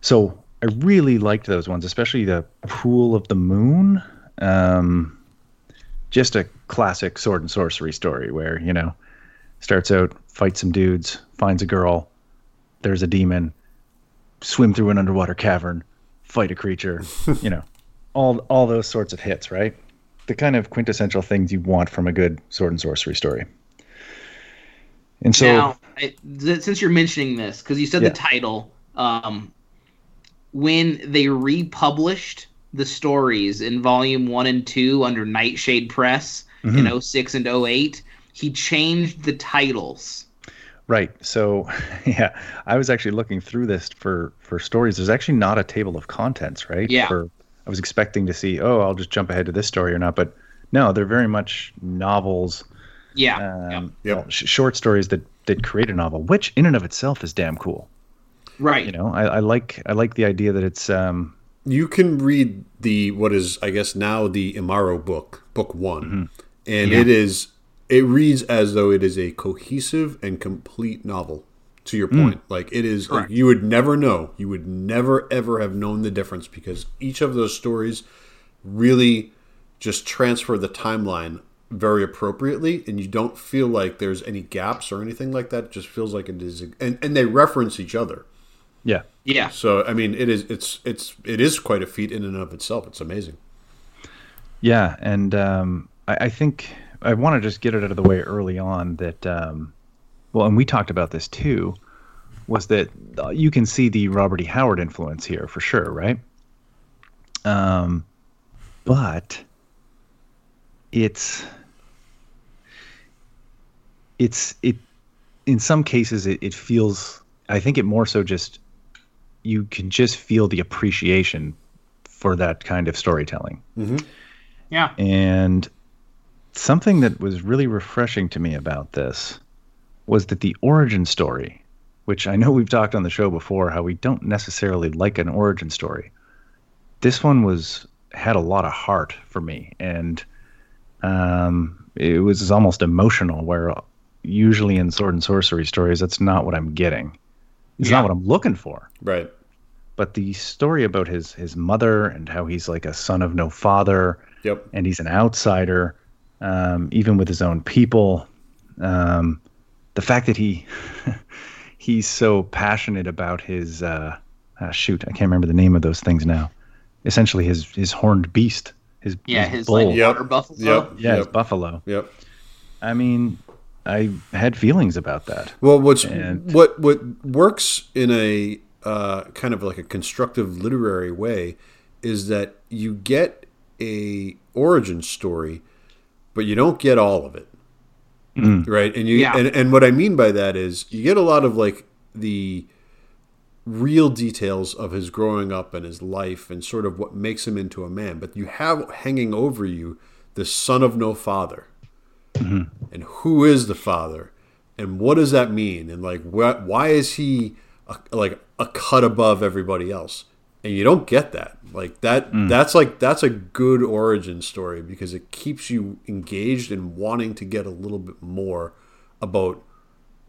Speaker 4: So I really liked those ones, especially the Pool of the Moon. Um, just a classic sword and sorcery story where you know starts out fights some dudes, finds a girl, there's a demon, swim through an underwater cavern, fight a creature, you know, all all those sorts of hits, right? The kind of quintessential things you want from a good sword and sorcery story. And so, now,
Speaker 3: I, since you're mentioning this, because you said yeah. the title, um, when they republished the stories in volume one and two under Nightshade Press mm-hmm. in 06 and 08, he changed the titles.
Speaker 4: Right. So, yeah, I was actually looking through this for for stories. There's actually not a table of contents, right?
Speaker 3: Yeah.
Speaker 4: For, I was expecting to see, oh, I'll just jump ahead to this story or not, but no, they're very much novels.
Speaker 3: Yeah.
Speaker 4: Um, yep. Well, sh- short stories that that create a novel, which in and of itself is damn cool.
Speaker 3: Right.
Speaker 4: You know, I, I like I like the idea that it's um.
Speaker 2: You can read the what is I guess now the Imaro book, book one, mm-hmm. and yeah. it is it reads as though it is a cohesive and complete novel to your point mm. like it is like, you would never know. You would never ever have known the difference because each of those stories really just transfer the timeline very appropriately and you don't feel like there's any gaps or anything like that. It just feels like it is and, and they reference each other.
Speaker 4: Yeah.
Speaker 3: Yeah.
Speaker 2: So i mean it is it's it's it is quite a feat in and of itself. It's amazing.
Speaker 4: Yeah and um I, I think I want to just get it out of the way early on that, um, well, and we talked about this too, was that uh, you can see the Robert E. Howard influence here for sure, right? Um, but it's it's it in some cases it, it feels I think it more so just you can just feel the appreciation for that kind of storytelling.
Speaker 3: Mm-hmm. Yeah.
Speaker 4: And something that was really refreshing to me about this was that the origin story, which I know we've talked on the show before how we don't necessarily like an origin story. This one was had a lot of heart for me and um, it was almost emotional where usually in sword and sorcery stories that's not what I'm getting. It's yeah. not what I'm looking for.
Speaker 2: Right.
Speaker 4: But the story about his his mother and how he's like a son of no father.
Speaker 2: Yep.
Speaker 4: And he's an outsider um, even with his own people. Um, the fact that he he's so passionate about his uh, uh, shoot, I can't remember the name of those things now. Essentially, his his horned beast, his
Speaker 3: yeah, his, his bull.
Speaker 2: Like, yep.
Speaker 3: water buffalo.
Speaker 2: Yep.
Speaker 4: Yeah, yep. his buffalo.
Speaker 2: Yep.
Speaker 4: I mean, I had feelings about that.
Speaker 2: Well, what's and, what what works in a uh, kind of like a constructive literary way is that you get a origin story but you don't get all of it. Mm. Right. And you yeah. and, and what I mean by that is you get a lot of like the real details of his growing up and his life and sort of what makes him into a man. But you have hanging over you the son of no father. Mm-hmm. And who is the father? And what does that mean? And like, wh- why is he a, like a cut above everybody else? And you don't get that. Like that mm. that's like that's a good origin story because it keeps you engaged and wanting to get a little bit more about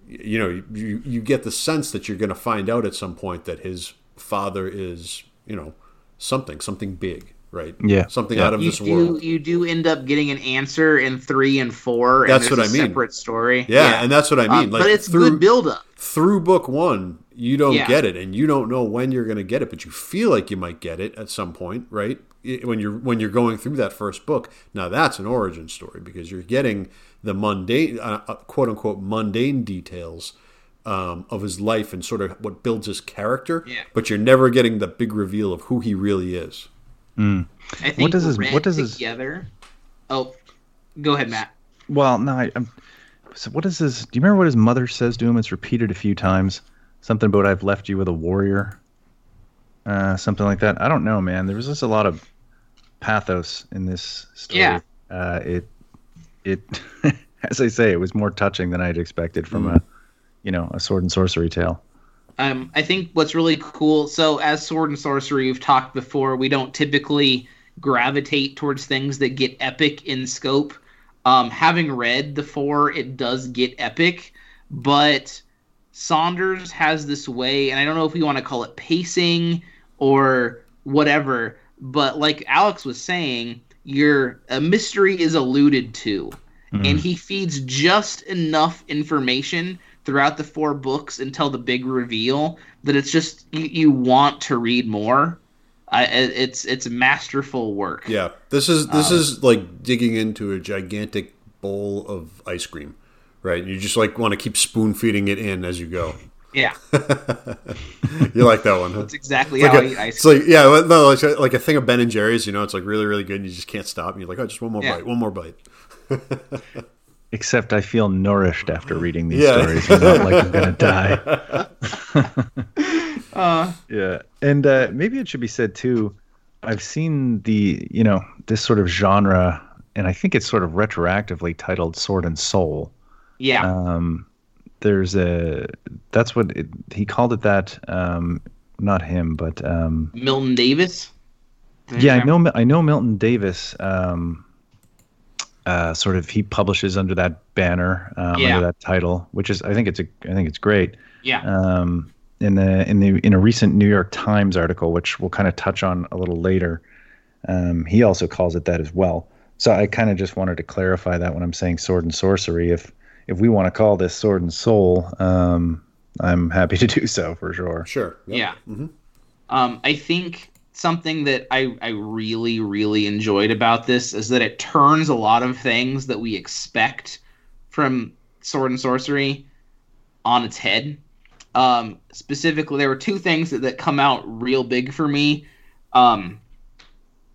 Speaker 2: you know you you get the sense that you're going to find out at some point that his father is you know something something big right?
Speaker 4: Yeah.
Speaker 2: Something
Speaker 4: yeah.
Speaker 2: out of
Speaker 3: you
Speaker 2: this
Speaker 3: do,
Speaker 2: world.
Speaker 3: you do end up getting an answer in three and four
Speaker 2: that's what
Speaker 3: i
Speaker 2: mean.
Speaker 3: separate story.
Speaker 2: Yeah, yeah, and that's what i mean
Speaker 3: um, like but it's through, good build up
Speaker 2: through book one you don't yeah. get it and you don't know when you're going to get it but you feel like you might get it at some point right when you're when you're going through that first book now that's an origin story because you're getting the mundane uh, uh, quote unquote mundane details um, of his life and sort of what builds his character
Speaker 3: yeah.
Speaker 2: but you're never getting the big reveal of who he really is
Speaker 4: mm.
Speaker 3: I think what does his what does together his... oh go ahead matt
Speaker 4: well no I, I'm so what is his do you remember what his mother says to him it's repeated a few times something about I've left you with a warrior, uh, something like that. I don't know, man. There was just a lot of pathos in this story.
Speaker 3: Yeah.
Speaker 4: Uh, it it as I say, it was more touching than I'd expected from mm. a you know a sword and sorcery tale.
Speaker 3: um, I think what's really cool. So, as sword and sorcery, we've talked before. We don't typically gravitate towards things that get epic in scope. Um, having read the four, it does get epic, but Saunders has this way, and I don't know if we want to call it pacing or whatever, but like Alex was saying, your a mystery is alluded to, mm-hmm. and he feeds just enough information throughout the four books until the big reveal that it's just you, you want to read more. I, it's it's masterful work.
Speaker 2: Yeah, this is this um, is like digging into a gigantic bowl of ice cream, right? You just like want to keep spoon feeding it in as you go.
Speaker 3: Yeah,
Speaker 2: you like that one? Huh?
Speaker 3: That's exactly it's how
Speaker 2: like
Speaker 3: I eat ice
Speaker 2: cream. Like yeah, no, like, like a thing of Ben and Jerry's. You know, it's like really really good. and You just can't stop. And you're like, oh, just one more yeah. bite, one more bite.
Speaker 4: Except I feel nourished after reading these yeah. stories. I'm not like I'm gonna die. uh, yeah, and uh, maybe it should be said too. I've seen the you know this sort of genre, and I think it's sort of retroactively titled Sword and Soul.
Speaker 3: Yeah.
Speaker 4: Um, there's a that's what it, he called it that. Um, not him, but um,
Speaker 3: Milton Davis.
Speaker 4: Yeah, I know. I know Milton Davis. Um, uh, sort of he publishes under that banner, um, yeah. under that title, which is I think it's a I think it's great.
Speaker 3: Yeah.
Speaker 4: Um, in the in the in a recent New York Times article, which we'll kind of touch on a little later, um, he also calls it that as well. So I kind of just wanted to clarify that when I'm saying sword and sorcery, if if we want to call this sword and soul, um, I'm happy to do so for sure.
Speaker 2: Sure.
Speaker 3: Yep. Yeah. Mm-hmm. Um, I think something that I, I really, really enjoyed about this is that it turns a lot of things that we expect from sword and sorcery on its head. Um, specifically, there were two things that, that come out real big for me. Um,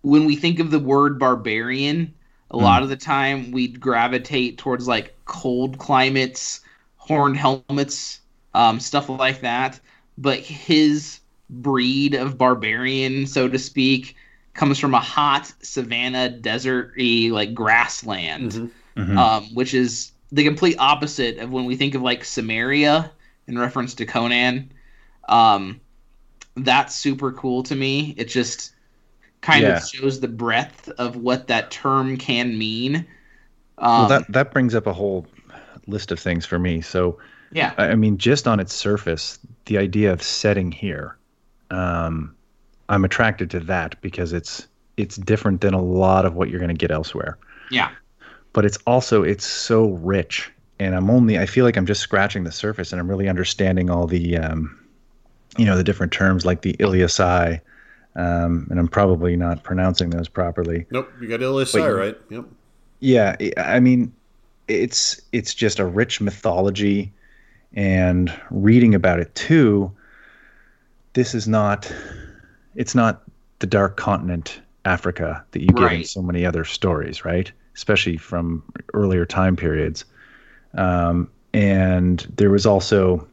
Speaker 3: when we think of the word barbarian, a mm. lot of the time we gravitate towards like cold climates, horned helmets, um, stuff like that. But his breed of barbarian, so to speak, comes from a hot savanna, deserty, like grassland, mm-hmm. Mm-hmm. Um, which is the complete opposite of when we think of like Cimmeria in reference to Conan. Um, that's super cool to me. It just kind yeah. of shows the breadth of what that term can mean.
Speaker 4: Um, well, that that brings up a whole list of things for me. So,
Speaker 3: yeah,
Speaker 4: I mean, just on its surface, the idea of setting here um, I'm attracted to that because it's it's different than a lot of what you're going to get elsewhere.
Speaker 3: Yeah.
Speaker 4: But it's also it's so rich, and I'm only I feel like I'm just scratching the surface, and I'm really understanding all the, um, you know, the different terms like the Ilyassai, um, and I'm probably not pronouncing those properly.
Speaker 2: Nope, you got Ilyassai right. Yep.
Speaker 4: Yeah, I mean, it's it's just a rich mythology, and reading about it too this is not it's not the dark continent Africa that you get right. in so many other stories, right? Especially from earlier time periods. Um, and there was also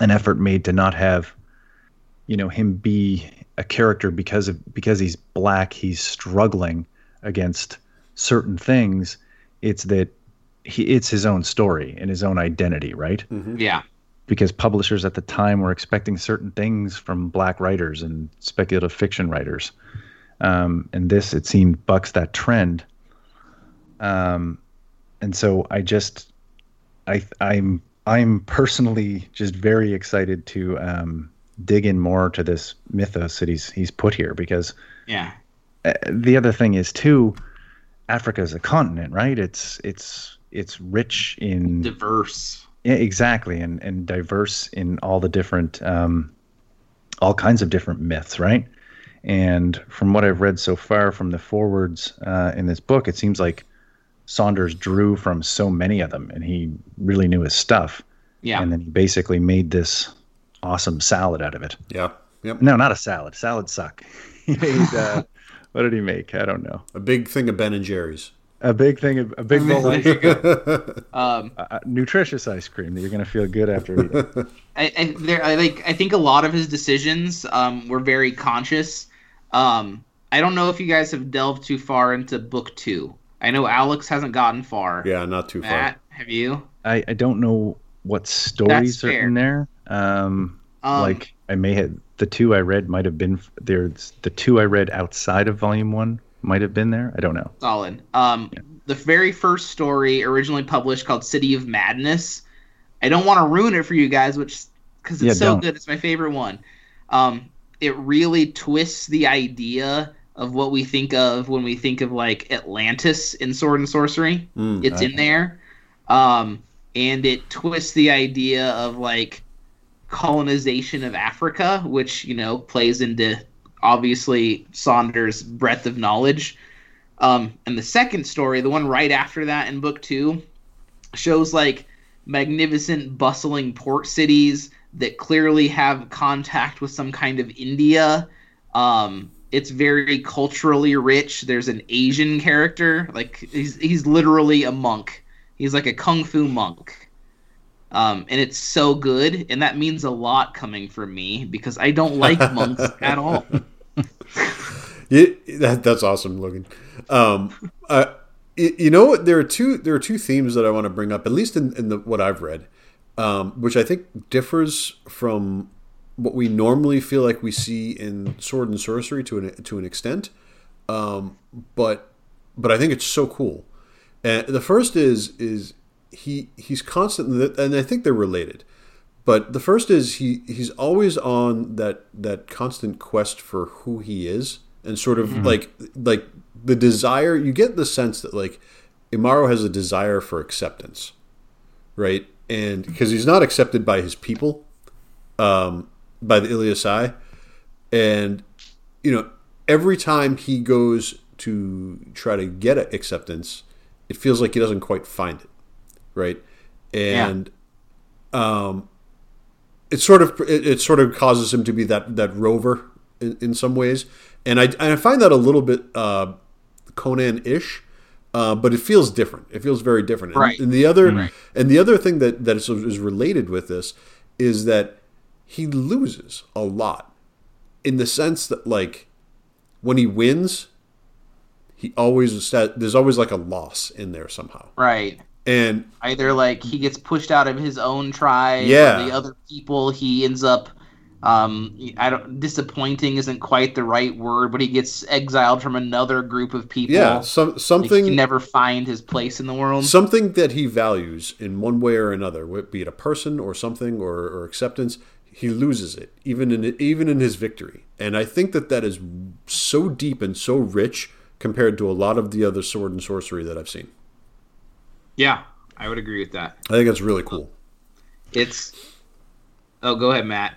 Speaker 4: an effort made to not have, you know, him be a character because of because he's black, he's struggling against certain things. It's that he it's his own story and his own identity, right?
Speaker 3: Mm-hmm. Yeah
Speaker 4: because publishers at the time were expecting certain things from black writers and speculative fiction writers. Um, and this, it seemed, bucks that trend. Um, and so I just, I, I'm, I'm personally just very excited to um, dig in more to this mythos that he's he's put here because,
Speaker 3: yeah.
Speaker 4: Uh, the other thing is too, Africa is a continent, right? It's it's it's rich in
Speaker 3: diverse
Speaker 4: yeah, exactly, and and diverse in all the different, um, all kinds of different myths, right? And from what I've read so far from the forwards uh, in this book, it seems like Saunders drew from so many of them, and he really knew his stuff.
Speaker 3: Yeah.
Speaker 4: And then he basically made this awesome salad out of it.
Speaker 2: Yeah. Yep.
Speaker 4: No, not a salad. Salads suck. he made. Uh, what did he make? I don't know.
Speaker 2: A big thing of Ben and Jerry's
Speaker 4: a big thing, of, a big bowl of um, uh, nutritious ice cream that you're going to feel good after eating.
Speaker 3: I, I, there, I like. I think a lot of his decisions um, were very conscious. Um, I don't know if you guys have delved too far into book two. I know Alex hasn't gotten far.
Speaker 2: Yeah, not too Matt,
Speaker 3: far. Have you?
Speaker 4: I, I don't know what stories are in there. Um, Um, like I may have the two I read might have been there's the two I read outside of volume one might have been there. I don't know.
Speaker 3: Solid. Um, yeah. the very first story originally published called City of Madness. I don't want to ruin it for you guys, which because it's yeah, so don't. good. It's my favorite one. Um, it really twists the idea of what we think of when we think of like Atlantis in Sword and Sorcery. Mm, it's in there. Um, and it twists the idea of like colonization of Africa, which you know plays into obviously Saunders' breadth of knowledge. Um, and the second story, the one right after that in book two, shows like magnificent, bustling port cities that clearly have contact with some kind of India. Um, it's very culturally rich. There's an Asian character, like he's he's literally a monk. He's like a kung fu monk. Um, and it's so good, and that means a lot coming from me because I don't like monks at all.
Speaker 2: yeah, that, that's awesome, Logan. Um, uh, you know? There are two there are two themes that I want to bring up, at least in, in the what I've read, um, which I think differs from what we normally feel like we see in sword and sorcery to an to an extent. Um, but but I think it's so cool. And the first is is he he's constantly and I think they're related. But the first is he he's always on that that constant quest for who he is and sort of mm-hmm. like like the desire you get the sense that like Imaro has a desire for acceptance. Right? And because he's not accepted by his people um by the Ilyassai and you know every time he goes to try to get acceptance it feels like he doesn't quite find it right? And yeah. um, it sort of it, it, sort of causes him to be that that rover in, in some ways, and I and I find that a little bit uh, Conan ish. Uh, but it feels different. It feels very different.
Speaker 3: Right.
Speaker 2: And, and the other right. and the other thing that that is, is related with this is that he loses a lot in the sense that like when he wins, he always there's always like a loss in there somehow.
Speaker 3: Right.
Speaker 2: And
Speaker 3: either like he gets pushed out of his own tribe
Speaker 2: yeah
Speaker 3: the other people he ends up um i don't disappointing isn't quite the right word but he gets exiled from another group of people.
Speaker 2: Yeah some, something
Speaker 3: like never find his place in the world.
Speaker 2: Something that he values in one way or another be it a person or something or, or acceptance he loses it even in even in his victory and i think that that is so deep and so rich compared to a lot of the other sword and sorcery that i've seen
Speaker 3: yeah, I would agree with that.
Speaker 2: I think that's really cool.
Speaker 3: It's. Oh, go ahead, Matt.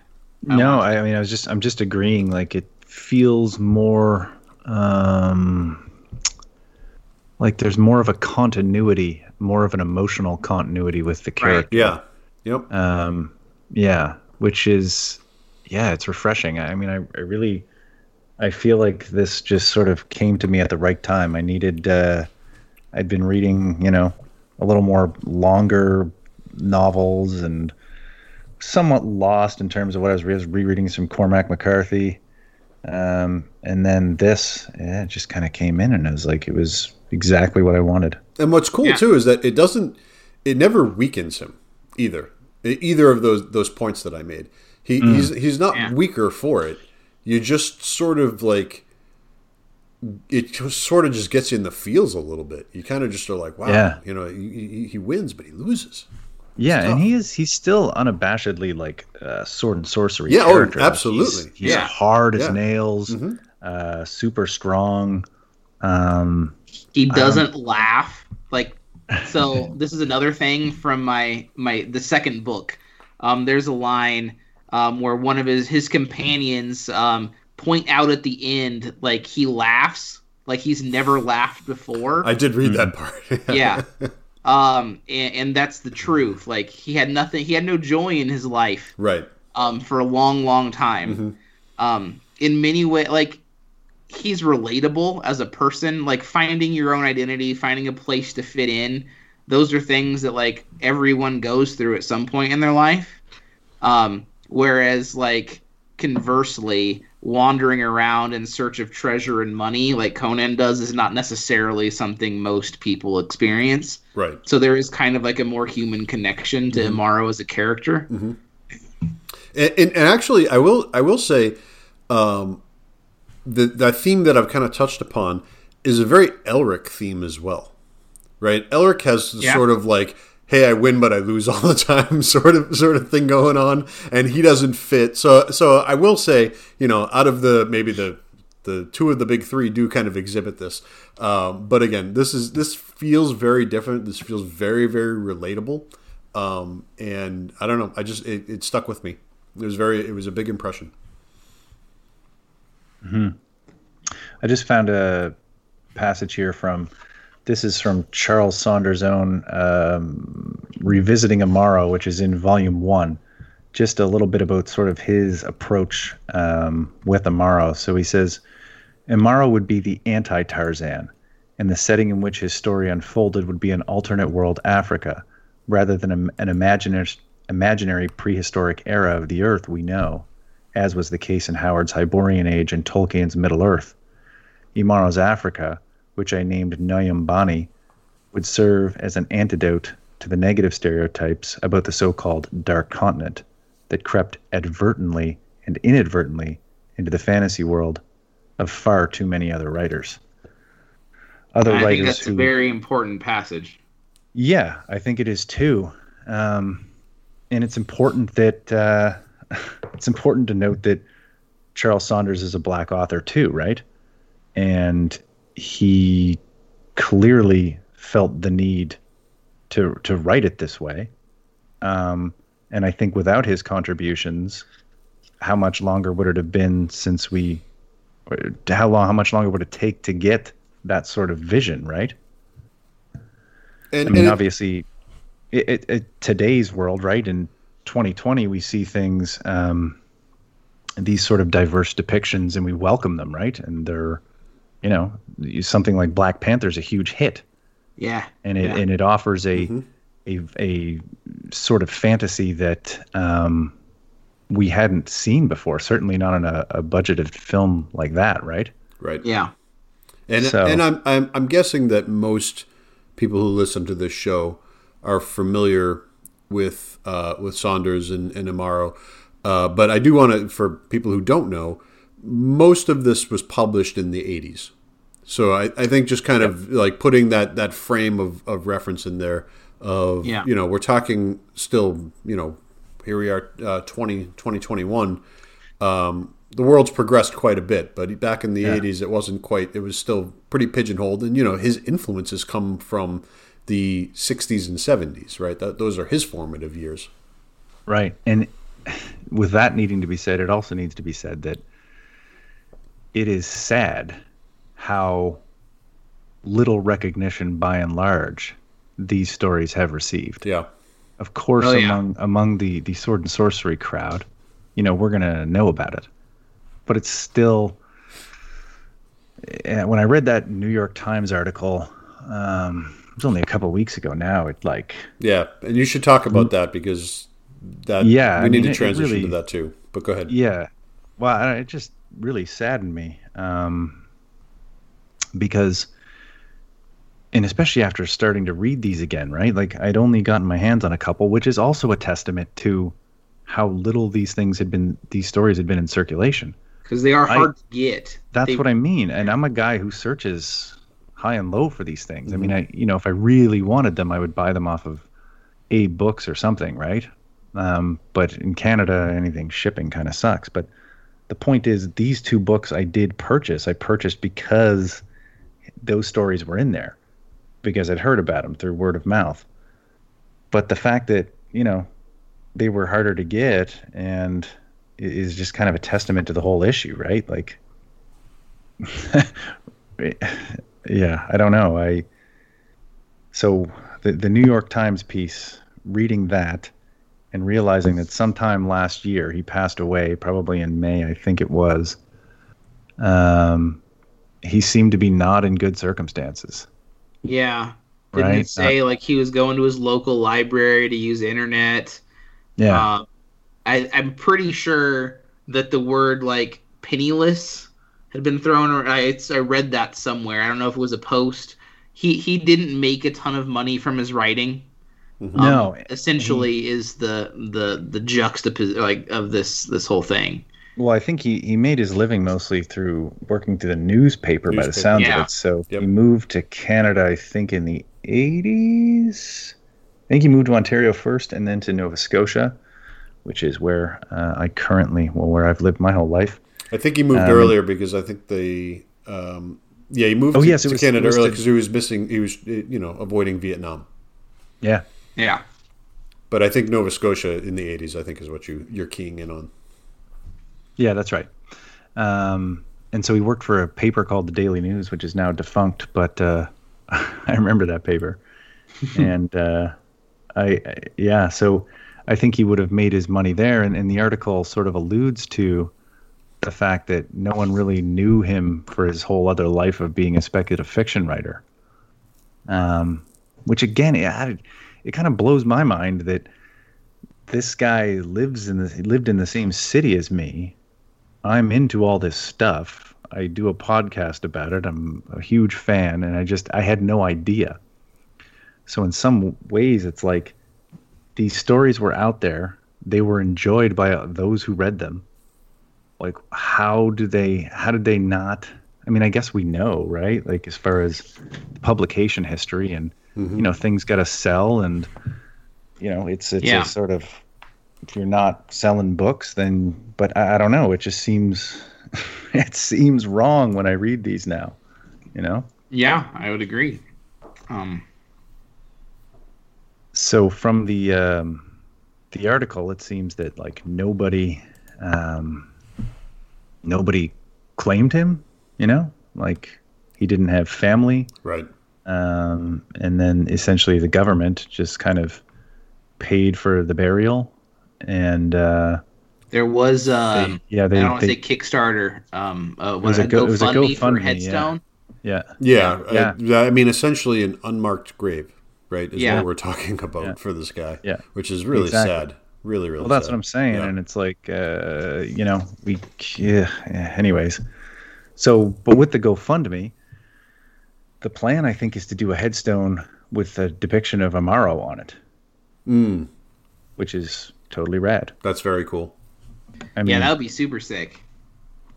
Speaker 4: I no, I, I mean, I was just, I'm just agreeing. Like, it feels more, um, like there's more of a continuity, more of an emotional continuity with the character.
Speaker 2: Right. Yeah. Yep.
Speaker 4: Um, yeah, which is, yeah, it's refreshing. I mean, I, I really, I feel like this just sort of came to me at the right time. I needed, uh, I'd been reading, you know, a little more longer novels and somewhat lost in terms of what I was, re- was rereading some Cormac McCarthy. Um, and then this, yeah, it just kind of came in and it was like, it was exactly what I wanted.
Speaker 2: And what's cool yeah. too is that it doesn't, it never weakens him either. Either of those, those points that I made. He, mm. he's, he's not yeah. weaker for it. You just sort of like, it sort of just gets you in the feels a little bit. You kind of just are like, wow, yeah. you know, he, he wins, but he loses.
Speaker 4: Yeah, and he is he's still unabashedly like uh, sword and sorcery.
Speaker 2: Yeah, oh, character. oh, absolutely.
Speaker 4: He's, he's yeah. hard as yeah. nails, mm-hmm. uh, super strong. Um,
Speaker 3: he doesn't laugh. Like so, this is another thing from my my the second book. Um, there's a line um, where one of his his companions um, point out at the end like he laughs like he's never laughed before.
Speaker 2: I did read that part.
Speaker 3: yeah. Um and, and, that's the truth. Like he had nothing he had no joy in his life.
Speaker 2: Right.
Speaker 3: Um for a long long time. Mm-hmm. Um in many ways like he's relatable as a person, like finding your own identity, finding a place to fit in. Those are things that like everyone goes through at some point in their life. Um whereas like conversely wandering around in search of treasure and money like Conan does is not necessarily something most people experience.
Speaker 2: Right.
Speaker 3: So there is kind of like a more human connection to mm-hmm. Imaro as a character.
Speaker 2: Mm-hmm. And, and, and, actually, I will I will say, um, the that theme that I've kind of touched upon is a very Elric theme as well, right? Elric has yeah. sort of like, "Hey, I win, but I lose all the time," sort of sort of thing going on, and he doesn't fit. So so I will say, you know, out of the maybe the the two of the big three do kind of exhibit this. Um, but again, this is this feels very different. This feels very very relatable, um, and I don't know. I just it, it, stuck with me. It was very it was a big impression.
Speaker 4: Hmm. I just found a passage here from. This is from Charles Saunders' own um, revisiting Imaro, which is in volume one just a little bit about sort of his approach um, with Imaro. So he says, Imaro would be the anti Tarzan, and the setting in which his story unfolded would be an alternate world Africa, rather than an imaginary, imaginary prehistoric era of the Earth we know, as was the case in Howard's Hyborian Age and Tolkien's Middle Earth. Imaro's Africa, which I named Nyumbani, would serve as an antidote to the negative stereotypes about the so called Dark Continent that crept advertently and inadvertently into the fantasy world of far too many other writers.
Speaker 3: Other I writers think that's who, a very important passage.
Speaker 4: Yeah, I think it is too. Um, and it's important that uh, it's important to note that Charles Saunders is a black author too, right? And he clearly felt the need to to write it this way. Um, and I think without his contributions, how much longer would it have been since we how long how much longer would it take to get that sort of vision right and, i mean obviously it, it, it, today's world right in 2020 we see things um, these sort of diverse depictions and we welcome them right and they're you know something like black panther's a huge hit
Speaker 3: yeah
Speaker 4: and it
Speaker 3: yeah.
Speaker 4: and it offers a mm-hmm. a a sort of fantasy that um, we hadn't seen before. Certainly not in a, a budgeted film like that, right?
Speaker 2: Right.
Speaker 3: Yeah.
Speaker 2: And so, and I'm, I'm I'm guessing that most people who listen to this show are familiar with uh, with Saunders and, and Imaro. Uh, but I do want to, for people who don't know, most of this was published in the 80s. So I, I think just kind yep. of like putting that, that frame of, of reference in there of, yeah. you know, we're talking still, you know, here we are, uh, 20, 2021. Um, the world's progressed quite a bit, but back in the yeah. 80s, it wasn't quite, it was still pretty pigeonholed. And, you know, his influences come from the 60s and 70s, right? That, those are his formative years.
Speaker 4: Right. And with that needing to be said, it also needs to be said that it is sad how little recognition by and large these stories have received.
Speaker 2: Yeah
Speaker 4: of course, oh, yeah. among among the the sword and sorcery crowd, you know, we're gonna know about it. But it's still. Eh, when I read that New York Times article, um, it was only a couple weeks ago. Now it like
Speaker 2: yeah, and you should talk about that because that yeah, we I need mean, to transition really, to that too. But go ahead.
Speaker 4: Yeah, well, it just really saddened me um, because and especially after starting to read these again, right? Like I'd only gotten my hands on a couple, which is also a testament to how little these things had been, these stories had been in circulation.
Speaker 3: Because they are hard I, to get.
Speaker 4: That's
Speaker 3: they,
Speaker 4: what I mean, and I'm a guy who searches high and low for these things. Mm-hmm. I mean, mm-hmm. I you know if I really wanted them, I would buy them off of AbeBooks or something, right? Um, but in Canada, anything shipping kind of sucks. But the point is, these two books I did purchase. I purchased because those stories were in there because I'd heard about them through word of mouth. But the fact that, you know, they were harder to get and is just kind of a testament to the whole issue, right? Like, yeah, I don't know. I, so the, the New York Times piece, reading that and realizing that sometime last year he passed away, probably in May, I think it was. Um, he seemed to be not in good circumstances.
Speaker 3: Yeah. Didn't right? say like he was going to his local library to use internet?
Speaker 4: Yeah. Uh,
Speaker 3: I, I'm pretty sure that the word like penniless had been thrown around. I, I read that somewhere. I don't know if it was a post. He he didn't make a ton of money from his writing. Mm-hmm. Um, no, essentially he, is the the the juxtaposition like of this this whole thing.
Speaker 4: Well, I think he, he made his living mostly through working through the newspaper, newspaper. by the sounds yeah. of it. So yep. he moved to Canada, I think, in the 80s. I think he moved to Ontario first and then to Nova Scotia, which is where uh, I currently, well, where I've lived my whole life.
Speaker 2: I think he moved um, earlier because I think they, um, yeah, he moved oh, to, yes, to was, Canada early because he was missing, he was, you know, avoiding Vietnam.
Speaker 4: Yeah.
Speaker 3: Yeah.
Speaker 2: But I think Nova Scotia in the 80s, I think, is what you, you're keying in on.
Speaker 4: Yeah, that's right. Um, and so he worked for a paper called the Daily News, which is now defunct, but uh, I remember that paper. and uh, I, I, yeah, so I think he would have made his money there. And, and the article sort of alludes to the fact that no one really knew him for his whole other life of being a speculative fiction writer. Um, which again, it, it kind of blows my mind that this guy lives in the lived in the same city as me I'm into all this stuff. I do a podcast about it. I'm a huge fan, and I just I had no idea. So in some ways, it's like these stories were out there. They were enjoyed by those who read them. Like how do they? How did they not? I mean, I guess we know, right? Like as far as publication history, and mm-hmm. you know, things got to sell, and you know, it's it's yeah. a sort of if you're not selling books, then but I, I don't know. It just seems it seems wrong when I read these now. You know?
Speaker 3: Yeah, I would agree. Um.
Speaker 4: So from the um, the article, it seems that like nobody um, nobody claimed him. You know, like he didn't have family.
Speaker 2: Right.
Speaker 4: Um, and then essentially the government just kind of paid for the burial and uh,
Speaker 3: there was um, they, yeah they, I don't want to say Kickstarter um uh,
Speaker 4: was a, go, it was a GoFundMe for
Speaker 3: headstone.
Speaker 4: Yeah.
Speaker 2: Yeah. Yeah. yeah. I, I mean, essentially an unmarked grave, right? Is yeah. what we're talking about yeah. for this guy.
Speaker 4: Yeah.
Speaker 2: Which is really exactly. sad. Really, really.
Speaker 4: Well, that's
Speaker 2: sad.
Speaker 4: what I'm saying, yeah. and it's like, uh, you know, we. Yeah. Anyways, so but with the GoFundMe, the plan I think is to do a headstone with a depiction of Imaro on it.
Speaker 2: Mm.
Speaker 4: Which is totally rad.
Speaker 2: That's very cool.
Speaker 3: I mean, yeah, that would be super sick.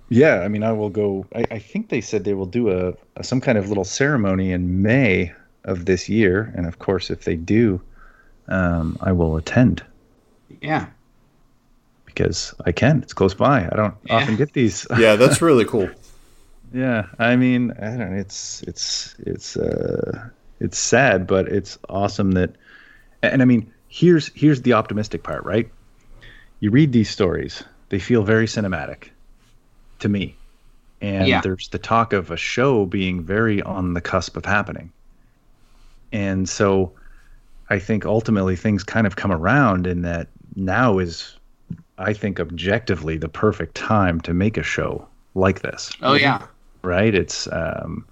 Speaker 4: Yeah, I mean, I will go. I, I think they said they will do a, a, some kind of little ceremony in May of this year, and of course, if they do, um, I will attend.
Speaker 3: Yeah,
Speaker 4: because I can. It's close by. I don't yeah. often get these.
Speaker 2: yeah, that's really cool.
Speaker 4: yeah, I mean, I don't. It's it's it's uh it's sad, but it's awesome that, and I mean, here's here's the optimistic part, right? You read these stories, they feel very cinematic to me. And yeah. there's the talk of a show being very on the cusp of happening. And so I think ultimately things kind of come around in that now is I think objectively the perfect time to make a show like this.
Speaker 3: Oh yeah.
Speaker 4: Right? It's um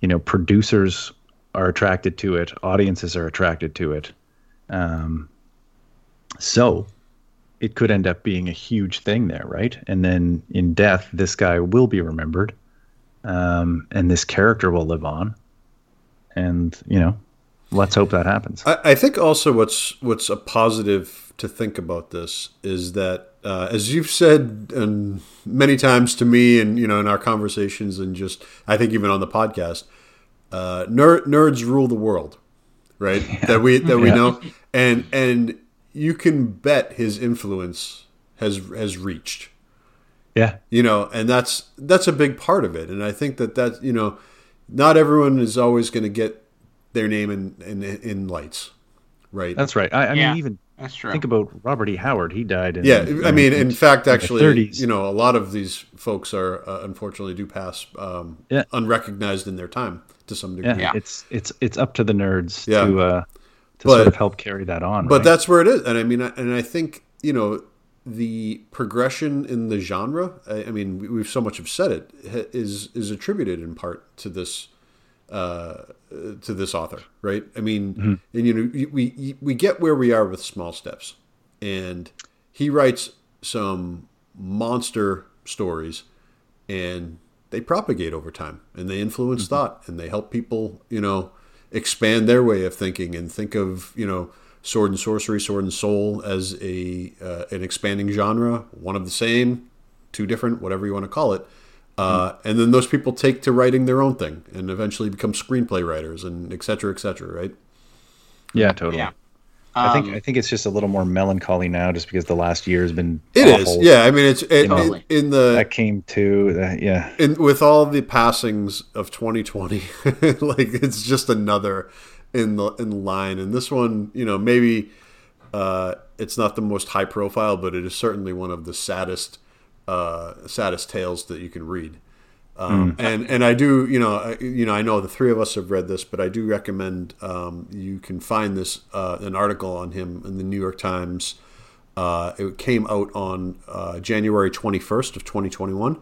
Speaker 4: you know, producers are attracted to it, audiences are attracted to it. Um, so it could end up being a huge thing there, right? And then in death, this guy will be remembered, um, and this character will live on. And you know, let's hope that happens.
Speaker 2: I, I think also what's what's a positive to think about this is that, uh, as you've said and many times to me, and you know, in our conversations, and just I think even on the podcast, uh, ner- nerds rule the world, right? Yeah. That we that we yeah. know, and and you can bet his influence has has reached.
Speaker 4: Yeah,
Speaker 2: you know, and that's that's a big part of it, and I think that that you know, not everyone is always going to get their name in, in in lights, right?
Speaker 4: That's right. I, I yeah. mean, even that's true. Think about Robert E. Howard. He died in.
Speaker 2: Yeah, I mean, in, in fact, actually, you know, a lot of these folks are uh, unfortunately do pass um, yeah. unrecognized in their time to some degree.
Speaker 4: Yeah, it's it's it's up to the nerds yeah. to uh, to but, sort of help carry that on.
Speaker 2: But right? that's where it is, and I mean, and I think you know the progression in the genre. I, I mean, we've so much have said it is is attributed in part to this uh, to this author, right? I mean, mm-hmm. and you know, we we get where we are with small steps, and he writes some monster stories, and they propagate over time, and they influence mm-hmm. thought, and they help people, you know, expand their way of thinking and think of you know sword and sorcery, sword and soul as a uh, an expanding genre, one of the same, two different, whatever you want to call it. Uh. And then those people take to writing their own thing and eventually become screenplay writers and et cetera, et cetera, right?
Speaker 4: Yeah, totally. Yeah. I think um, I think it's just a little more melancholy now, just because the last year has been.
Speaker 2: It is, yeah. I mean, it's it, totally. in, in, the
Speaker 4: that came to that, yeah.
Speaker 2: In, with all the passings of 2020, like it's just another in the in line, and this one, you know, maybe uh, it's not the most high profile, but it is certainly one of the saddest uh, saddest tales that you can read. Um, mm. And and I do you know I, you know I know the three of us have read this, but I do recommend um, you can find this uh, an article on him in the New York Times. Uh, it came out on uh, January twenty first of twenty twenty one,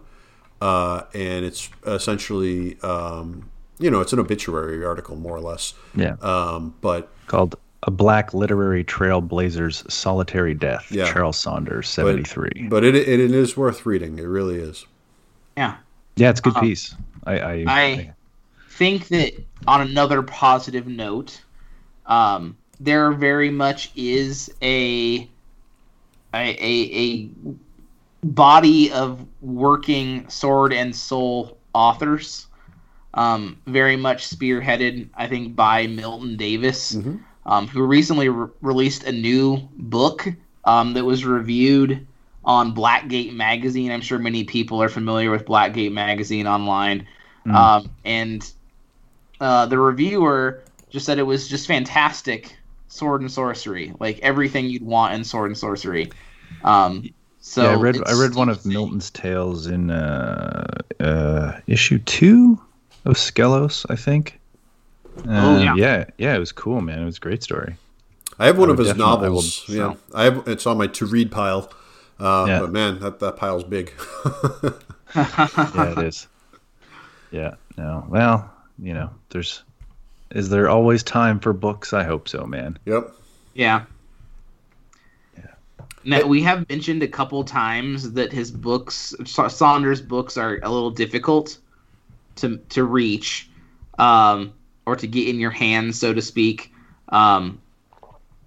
Speaker 2: uh, and it's essentially um, you know it's an obituary article more or less.
Speaker 4: Yeah.
Speaker 2: Um, but
Speaker 4: called a black literary trailblazer's solitary death. Yeah. Charles Saunders, seventy three.
Speaker 2: But, but it, it, it is worth reading. It really is.
Speaker 3: Yeah.
Speaker 4: Yeah, it's a good um, piece. I I,
Speaker 3: I I, think that on another positive note, um, there very much is a a, a, a body of working sword and soul authors, um, very much spearheaded, I think, by Milton Davis, mm-hmm. Um, who recently re- released a new book um, that was reviewed on Black Gate Magazine. I'm sure many people are familiar with Black Gate Magazine online. Mm. Um, and uh, the reviewer just said it was just fantastic sword and sorcery, like everything you'd want in sword and sorcery. Um, so
Speaker 4: yeah, I read I read one of Milton's tales in uh, uh, issue two of Skelos, I think. Oh yeah. yeah, yeah, it was cool, man. It was a great story.
Speaker 2: I have one I of his novels. I will, yeah, I have. It's on my to read pile. Uh, yeah. But man, that, that pile's big.
Speaker 4: yeah, it is. Yeah. No. Well, you know, there's. Is there always time for books? I hope so, man.
Speaker 2: Yep.
Speaker 3: Yeah. Yeah. Now, we have mentioned a couple times that his books, Saunders' books, are a little difficult to to reach, um, or to get in your hands, so to speak. Um,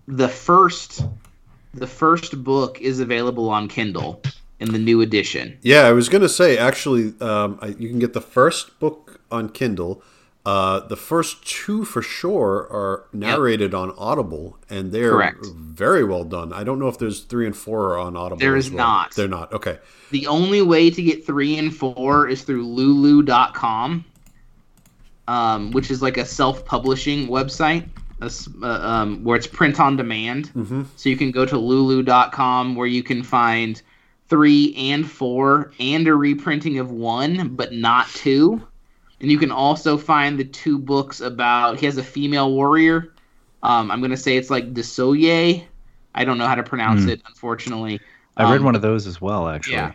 Speaker 3: the first the first book is available on Kindle in the new edition.
Speaker 2: Yeah, I was going to say actually, um, I, you can get the first book on Kindle. Uh, the first two for sure are narrated yep. on Audible, and they're Correct. very well done. I don't know if there's three and four on Audible.
Speaker 3: There is well. not.
Speaker 2: They're not. Okay.
Speaker 3: The only way to get three and four is through Lulu.com, um, which is like a self-publishing website uh, um, where it's print on demand.
Speaker 2: Mm-hmm.
Speaker 3: So you can go to lulu.com where you can find three and four and a reprinting of one, but not two. And you can also find the two books about he has a female warrior. Um, I'm gonna say it's like Dossouye. I don't know how to pronounce mm. it, unfortunately.
Speaker 4: I read um, one of those as well, actually. Yeah.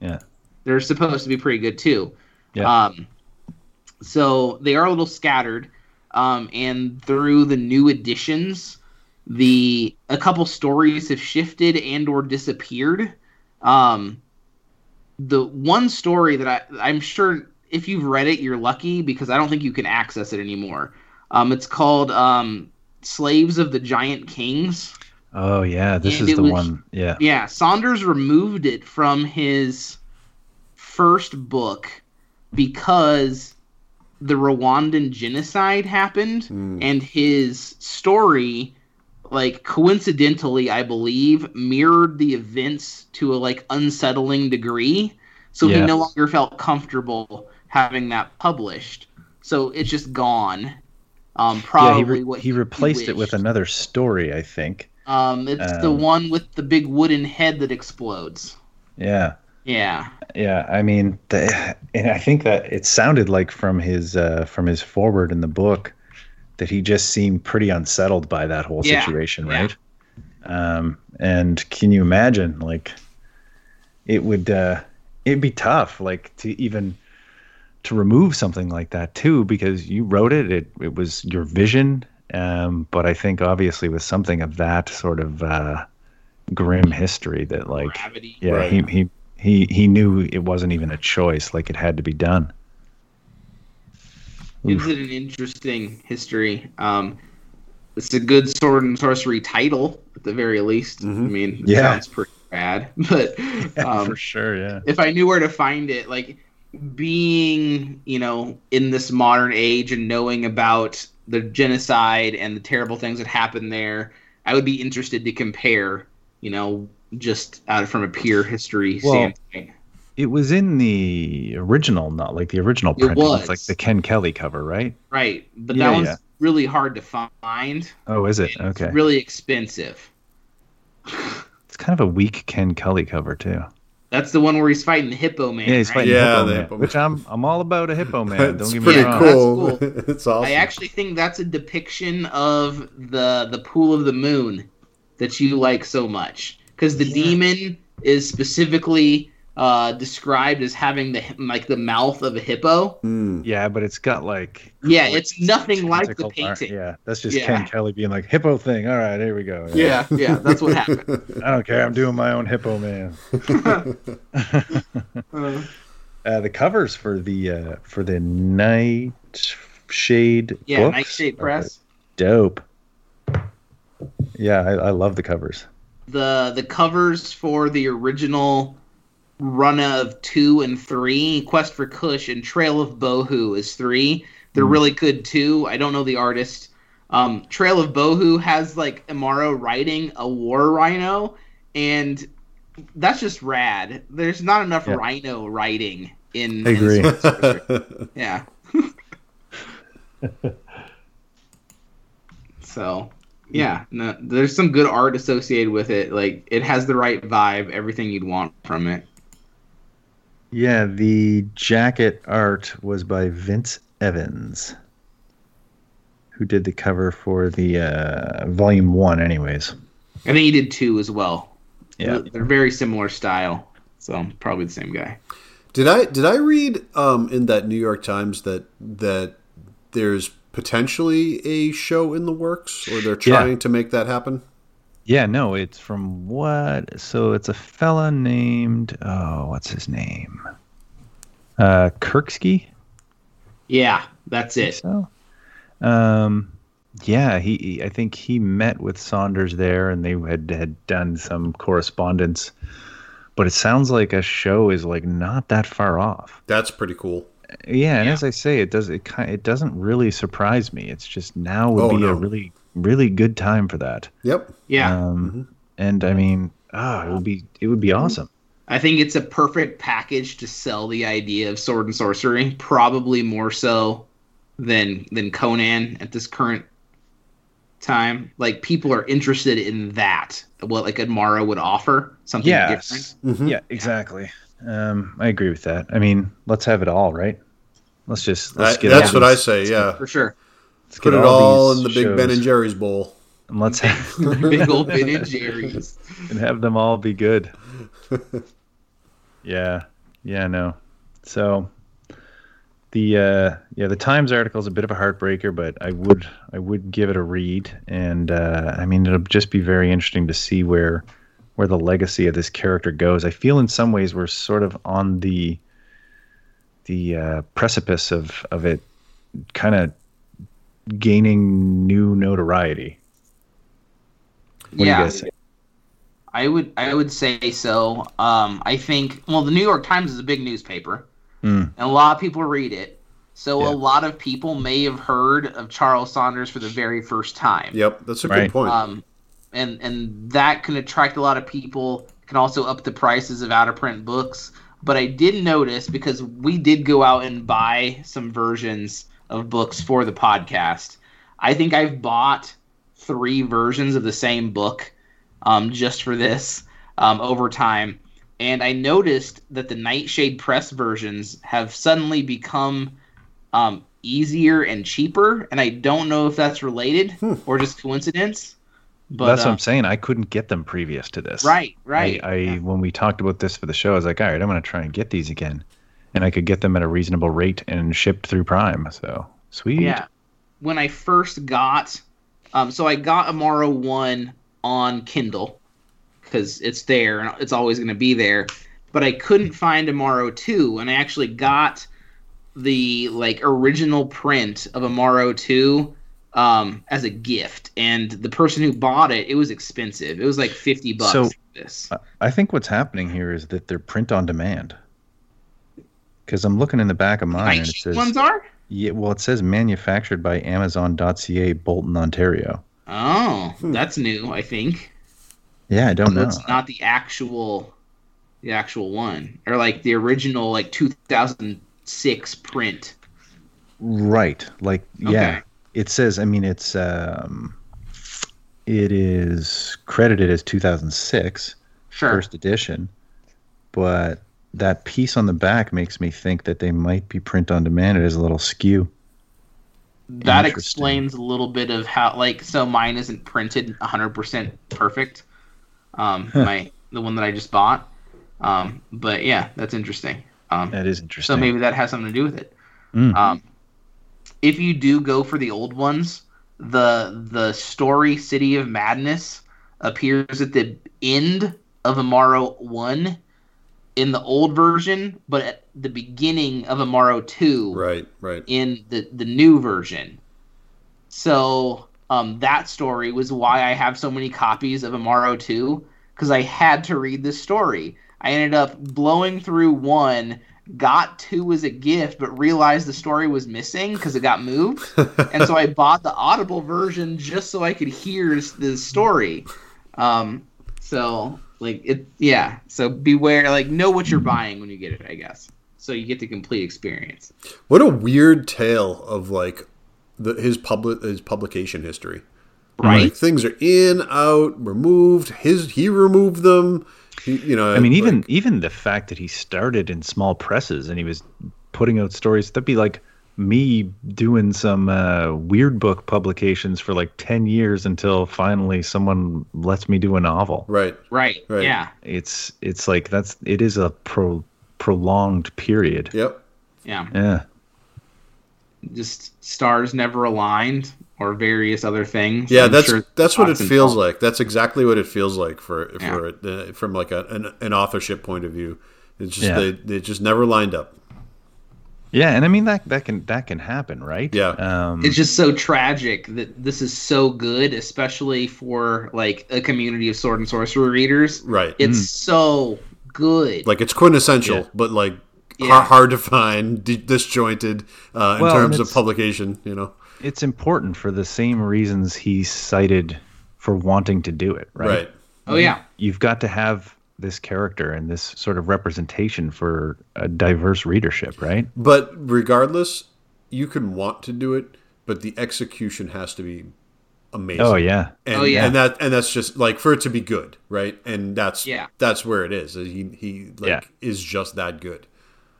Speaker 4: Yeah.
Speaker 3: They're supposed to be pretty good too.
Speaker 4: Yeah.
Speaker 3: Um, so they are a little scattered um, and through the new editions, the a couple stories have shifted and or disappeared. Um, the one story that I I'm sure if you've read it, you're lucky because I don't think you can access it anymore. Um, it's called um, Slaves of the Giant Kings.
Speaker 4: Oh yeah, this and is the was, one. Yeah.
Speaker 3: Yeah, Saunders removed it from his first book because the Rwandan genocide happened mm. and his story like coincidentally I believe mirrored the events to a like unsettling degree. So yeah. he no longer felt comfortable having that published. So it's just gone. Um probably yeah, he, re- what
Speaker 4: he, he replaced he it with another story I think.
Speaker 3: Um it's um, the one with the big wooden head that explodes.
Speaker 4: yeah
Speaker 3: yeah.
Speaker 4: Yeah, I mean, the, and I think that it sounded like from his uh, from his forward in the book that he just seemed pretty unsettled by that whole yeah. situation, right? Yeah. Um, and can you imagine, like, it would uh, it'd be tough, like, to even to remove something like that too, because you wrote it, it it was your vision. Um, but I think obviously with something of that sort of uh, grim history, that like, Gravity. yeah, right. he he he he knew it wasn't even a choice; like it had to be done.
Speaker 3: gives it an interesting history. Um, it's a good sword and sorcery title at the very least. Mm-hmm. I mean, it yeah. it's pretty bad, but
Speaker 4: um, for sure, yeah.
Speaker 3: If I knew where to find it, like being, you know, in this modern age and knowing about the genocide and the terrible things that happened there, I would be interested to compare, you know, just out from a pure history well, standpoint.
Speaker 4: It was in the original, not like the original print. It was. It's like the Ken Kelly cover, right?
Speaker 3: Right, but yeah, that one's yeah. really hard to find.
Speaker 4: Oh, is it? Okay.
Speaker 3: really expensive.
Speaker 4: It's kind of a weak Ken Kelly cover too.
Speaker 3: That's the one where he's fighting the Hippo Man.
Speaker 4: Yeah, he's fighting yeah, the Hippo, Man, which I'm I'm all about a Hippo Man. Don't get me wrong.
Speaker 2: Cool. That's cool. it's awesome.
Speaker 3: I actually think that's a depiction of the the pool of the moon that you like so much because the yeah. demon is specifically uh, described as having the like the mouth of a hippo.
Speaker 4: Mm. Yeah, but it's got like
Speaker 3: yeah, it's nothing like the painting.
Speaker 4: Yeah, that's just yeah. Ken Kelly being like hippo thing. All right, here we go.
Speaker 3: Yeah, yeah, yeah that's what happened.
Speaker 4: I don't care. I'm doing my own hippo man. uh, the covers for the uh, for the Nightshade
Speaker 3: yeah books Nightshade Press
Speaker 4: dope. Yeah, I, I love the covers.
Speaker 3: The the covers for the original run of two and three. Quest for Cush and Trail of Bohu is three. They're mm. really good too. I don't know the artist. Um, Trail of Bohu has like Imaro riding a war rhino, and that's just rad. There's not enough yeah. rhino riding in.
Speaker 4: I agree.
Speaker 3: In yeah. so yeah, no, there's some good art associated with it. Like it has the right vibe, everything you'd want from it.
Speaker 4: Yeah, the jacket art was by Vince Evans, who did the cover for the uh, volume one, anyways.
Speaker 3: I think he did two as well. Yeah, they're very similar style, so probably the same guy.
Speaker 2: Did I did I read um, in that New York Times that that there's potentially a show in the works, or they're trying yeah. to make that happen?
Speaker 4: Yeah, no, it's from what? So it's a fella named oh, what's his name? Uh, Kirksky.
Speaker 3: Yeah, that's it.
Speaker 4: So, um, yeah, he, he, I think he met with Saunders there, and they had had done some correspondence. But it sounds like a show is like not that far off.
Speaker 2: That's pretty cool.
Speaker 4: Yeah, and yeah. as I say, it does it kind it doesn't really surprise me. It's just now would oh, be no. a really really good time for that.
Speaker 2: Yep.
Speaker 3: Yeah.
Speaker 4: Um, mm-hmm. And I mean, ah, oh, it would be it would be awesome.
Speaker 3: I think it's a perfect package to sell the idea of sword and sorcery, probably more so than than Conan at this current time. Like people are interested in that. What like Imaro would offer something yes. different.
Speaker 4: Mm-hmm. Yeah, exactly. Um, I agree with that. I mean, let's have it all, right? Let's just let's
Speaker 2: get. that's what these, I say. Yeah,
Speaker 3: for sure.
Speaker 2: Let's Put it all in the big Ben and Jerry's bowl.
Speaker 4: And let's have
Speaker 3: big old Ben and Jerry's
Speaker 4: and have them all be good. yeah, yeah, no. So the uh, yeah the Times article is a bit of a heartbreaker, but I would I would give it a read, and uh, I mean it'll just be very interesting to see where where the legacy of this character goes. I feel in some ways we're sort of on the the uh, precipice of of it kind of gaining new notoriety.
Speaker 3: What yeah. I would I would say so. Um, I think well, the New York Times is a big newspaper, mm. and a lot of people read it. So yeah. a lot of people may have heard of Charles Saunders for the very first time.
Speaker 2: Yep, that's a right. good point.
Speaker 3: Um, and and that can attract a lot of people. Can also up the prices of out of print books. But I did notice because we did go out and buy some versions of books for the podcast. I think I've bought three versions of the same book um, just for this um, over time. And I noticed that the Nightshade Press versions have suddenly become um, easier and cheaper. And I don't know if that's related hmm. or just coincidence.
Speaker 4: But, that's what uh, I'm saying. I couldn't get them previous to this.
Speaker 3: Right, right.
Speaker 4: I, I yeah. when we talked about this for the show, I was like, all right, I'm going to try and get these again, and I could get them at a reasonable rate and shipped through Prime. So sweet.
Speaker 3: Yeah. When I first got, um, so I got Imaro one on Kindle because it's there and it's always going to be there. But I couldn't find Imaro two, and I actually got the like original print of Imaro 2 um, as a gift, and the person who bought it, it was expensive. It was like fifty bucks. So this.
Speaker 4: I think what's happening here is that they're print on demand. Because I'm looking in the back of mine, and it says
Speaker 3: ones are.
Speaker 4: Yeah, well, it says manufactured by Amazon.ca, Bolton, Ontario.
Speaker 3: Oh, hmm. that's new. I think.
Speaker 4: Yeah, I don't know.
Speaker 3: It's not the actual, the actual one, or like the original, like 2006 print.
Speaker 4: Right. Like, okay. yeah, it says. I mean, it's um, it is credited as 2006,
Speaker 3: sure.
Speaker 4: first edition, but that piece on the back makes me think that they might be print on demand. It is a little skew.
Speaker 3: That explains a little bit of how, like, so mine isn't printed 100% perfect. Um, huh. my the one that I just bought. Um, but yeah, that's interesting. Um,
Speaker 4: that is interesting.
Speaker 3: So maybe that has something to do with it. Mm. Um, if you do go for the old ones, the the story City of Madness appears at the end of Imaro one in the old version, but at the beginning of Imaro two.
Speaker 2: Right, right.
Speaker 3: In the the new version. So um, that story was why I have so many copies of Imaro two because I had to read this story. I ended up blowing through one got two as a gift, but realized the story was missing because it got moved. and so I bought the Audible version just so I could hear the story. Um, so like it, yeah. So beware, like know what you're buying when you get it, I guess. So you get the complete experience.
Speaker 2: What a weird tale of like the, his public his publication history.
Speaker 3: Right, like,
Speaker 2: things are in, out, removed. His he removed them you know,
Speaker 4: I mean, like, even even the fact that he started in small presses and he was putting out stories that'd be like me doing some uh, weird book publications for like 10 years until finally someone lets me do a novel.
Speaker 2: Right.
Speaker 3: Right, right. yeah.
Speaker 4: It's it's like that's it is a pro prolonged period.
Speaker 2: Yep.
Speaker 3: Yeah.
Speaker 4: Yeah.
Speaker 3: Just stars never aligned or various other things.
Speaker 2: Yeah, I'm that's sure that's what it feels like. That's exactly what it feels like for for yeah. uh, from like a, an, an, authorship point of view. It's just yeah. they they just never lined up.
Speaker 4: Yeah, and I mean that that can that can happen, right?
Speaker 2: Yeah.
Speaker 4: Um,
Speaker 3: it's just so tragic that this is so good, especially for like a community of sword and sorcery readers.
Speaker 2: Right.
Speaker 3: It's mm. so good.
Speaker 2: Like it's quintessential, yeah. but like yeah. hard to find, disjointed uh, in well, terms of publication. You know
Speaker 4: it's important for the same reasons he cited for wanting to do it, right? Right.
Speaker 3: Oh yeah.
Speaker 4: You've got to have this character and this sort of representation for a diverse readership, right?
Speaker 2: But regardless, you can want to do it, but the execution has to be amazing.
Speaker 4: Oh yeah.
Speaker 2: And,
Speaker 3: oh yeah.
Speaker 2: And that and that's just like for it to be good, right? And that's
Speaker 3: yeah.
Speaker 2: That's where it is. He he like yeah. is just that good.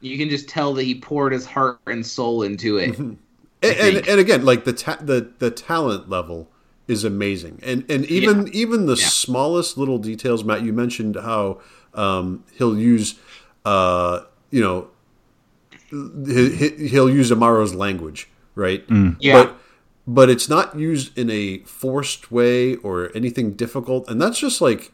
Speaker 3: You can just tell that he poured his heart and soul into it. Mm-hmm.
Speaker 2: And, and, and again, like the ta- the the talent level is amazing, and and even yeah. even the yeah. smallest little details. Matt, you mentioned how um, he'll use, uh, you know, he'll use Imaro's language, right?
Speaker 3: Mm. Yeah.
Speaker 2: But but it's not used in a forced way or anything difficult, and that's just like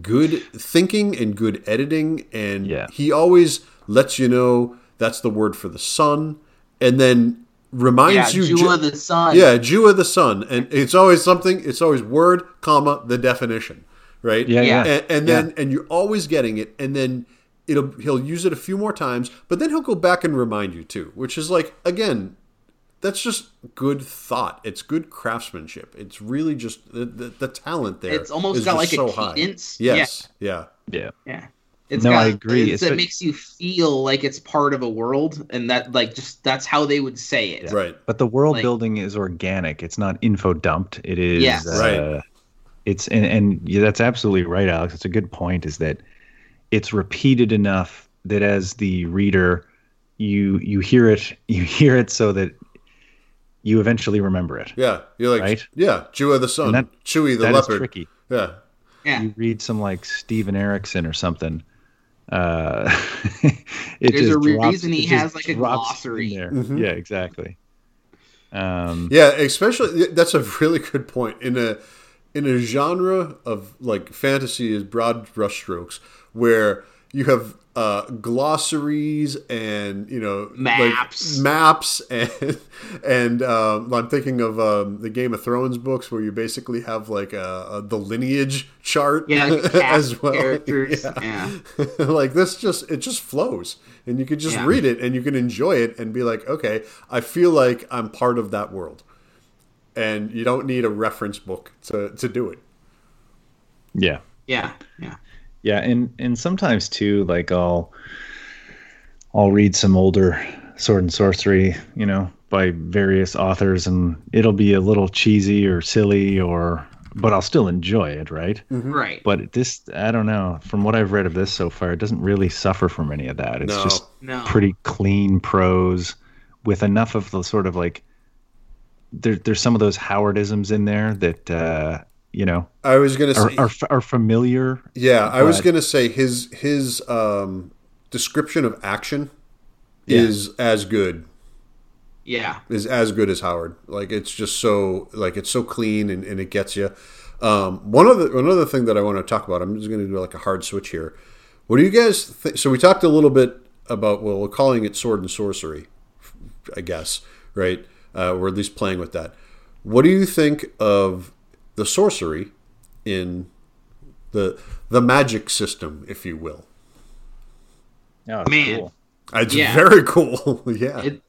Speaker 2: good thinking and good editing. And
Speaker 4: yeah.
Speaker 2: he always lets you know that's the word for the sun, and then reminds
Speaker 3: yeah,
Speaker 2: you
Speaker 3: Jew of the sun.
Speaker 2: Yeah, Jew of the sun, and it's always something. It's always word, comma, the definition, right?
Speaker 4: Yeah, yeah.
Speaker 2: And, and then yeah. and you're always getting it, and then it'll he'll use it a few more times, but then he'll go back and remind you too, which is like again, that's just good thought. It's good craftsmanship. It's really just the, the, the talent there.
Speaker 3: It's almost got like so a cadence.
Speaker 2: High. Yes.
Speaker 4: Yeah. Yeah.
Speaker 3: Yeah. It's
Speaker 4: no,
Speaker 3: got,
Speaker 4: I agree.
Speaker 3: It's, it makes you feel like it's part of a world, and that like just that's how they would say it.
Speaker 2: Yeah. Right.
Speaker 4: But the world like, building is organic. It's not info dumped. It is.
Speaker 3: Yes.
Speaker 4: Uh,
Speaker 2: right.
Speaker 4: It's and and yeah, that's absolutely right, Alex. It's a good point. Is that it's repeated enough that as the reader, you you hear it, you hear it, so that you eventually remember it.
Speaker 2: Yeah, you're like, right? yeah, Jew of the Sun, that, Chewy the
Speaker 4: that
Speaker 2: leopard.
Speaker 4: tricky.
Speaker 2: Yeah.
Speaker 3: Yeah.
Speaker 4: You read some like Steven Erikson or something, uh,
Speaker 3: it There's a drops, reason he has like a glossary.
Speaker 4: There. Mm-hmm. Yeah, exactly. Um,
Speaker 2: yeah, especially that's a really good point in a in a genre of like fantasy is broad brushstrokes where you have uh, glossaries and you know
Speaker 3: maps,
Speaker 2: like maps, and and um, I'm thinking of um, the Game of Thrones books where you basically have like a, a the lineage chart,
Speaker 3: yeah, like as well. Characters, yeah,
Speaker 2: yeah. like this just it just flows, and you can just yeah. read it and you can enjoy it and be like, okay, I feel like I'm part of that world, and you don't need a reference book to to do it.
Speaker 4: Yeah.
Speaker 3: Yeah. Yeah.
Speaker 4: Yeah, and and sometimes too, like I'll I'll read some older sword and sorcery, you know, by various authors, and it'll be a little cheesy or silly, or but I'll still enjoy it, right?
Speaker 3: Mm-hmm. Right.
Speaker 4: But this, I don't know. From what I've read of this so far, it doesn't really suffer from any of that. It's no. just
Speaker 3: no.
Speaker 4: pretty clean prose with enough of the sort of like there, there's some of those Howardisms in there that uh, you know
Speaker 2: i was gonna say
Speaker 4: are, are, are familiar
Speaker 2: yeah i was gonna say his his um, description of action yeah. is as good.
Speaker 3: Yeah.
Speaker 2: Is as good as howard. Like it's just so like it's so clean and, and it gets you. Um, one other another thing that i want to talk about i'm just gonna do like a hard switch here. What do you guys think so we talked a little bit about well we're calling it sword and sorcery i guess right? Uh, we're at least playing with that. What do you think of the sorcery in the the magic system, if you will.
Speaker 4: Oh, man, cool.
Speaker 2: it's yeah. very cool. yeah, it,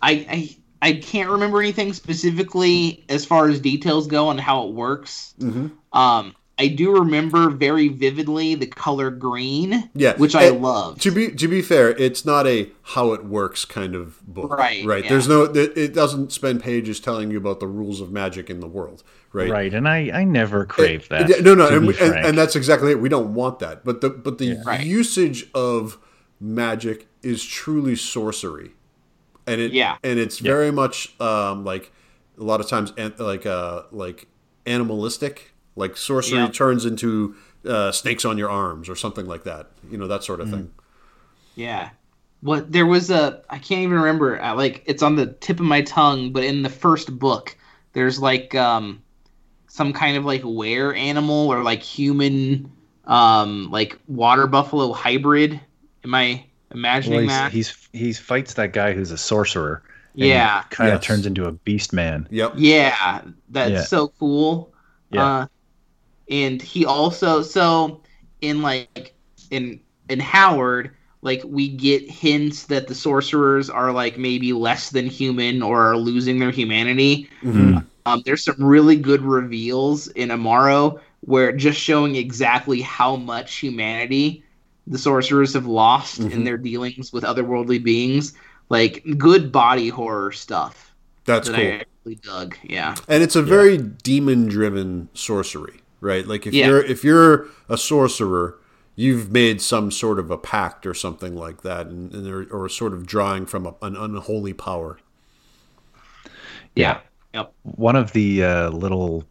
Speaker 3: I, I I can't remember anything specifically as far as details go on how it works.
Speaker 2: Mm-hmm.
Speaker 3: Um, I do remember very vividly the color green,
Speaker 2: yeah,
Speaker 3: which I love.
Speaker 2: To be to be fair, it's not a how it works kind of book,
Speaker 3: right?
Speaker 2: Right. Yeah. There's no. It doesn't spend pages telling you about the rules of magic in the world, right?
Speaker 4: Right. And I I never crave it,
Speaker 2: that. No, no, and, and, and, that's exactly it. We don't want that. But the but the yeah. right. usage of magic is truly sorcery, and it
Speaker 3: yeah,
Speaker 2: and it's yeah. very much um like a lot of times like uh like animalistic like sorcery yeah. turns into uh, snakes on your arms or something like that. You know that sort of mm. thing.
Speaker 3: Yeah. What there was a I can't even remember. Uh, like it's on the tip of my tongue, but in the first book, there's like um some kind of like were animal or like human um like water buffalo hybrid. Am I imagining well, that?
Speaker 4: He's he's fights that guy who's a sorcerer.
Speaker 3: Yeah.
Speaker 4: Kind of yes. turns into a beast man.
Speaker 2: Yep.
Speaker 3: Yeah. That's yeah. so cool. Yeah. Uh, and he also so in like in in Howard like we get hints that the sorcerers are like maybe less than human or are losing their humanity.
Speaker 2: Mm-hmm.
Speaker 3: Um, there's some really good reveals in Imaro where just showing exactly how much humanity the sorcerers have lost mm-hmm. in their dealings with otherworldly beings. Like good body horror stuff.
Speaker 2: That's that cool. I
Speaker 3: really dug. Yeah,
Speaker 2: and it's a very yeah. demon-driven sorcery right? Like if yeah. you're if you're a sorcerer, you've made some sort of a pact or something like that, and, and or sort of drawing from a, an unholy power.
Speaker 4: Yeah. Yep. One of the uh, little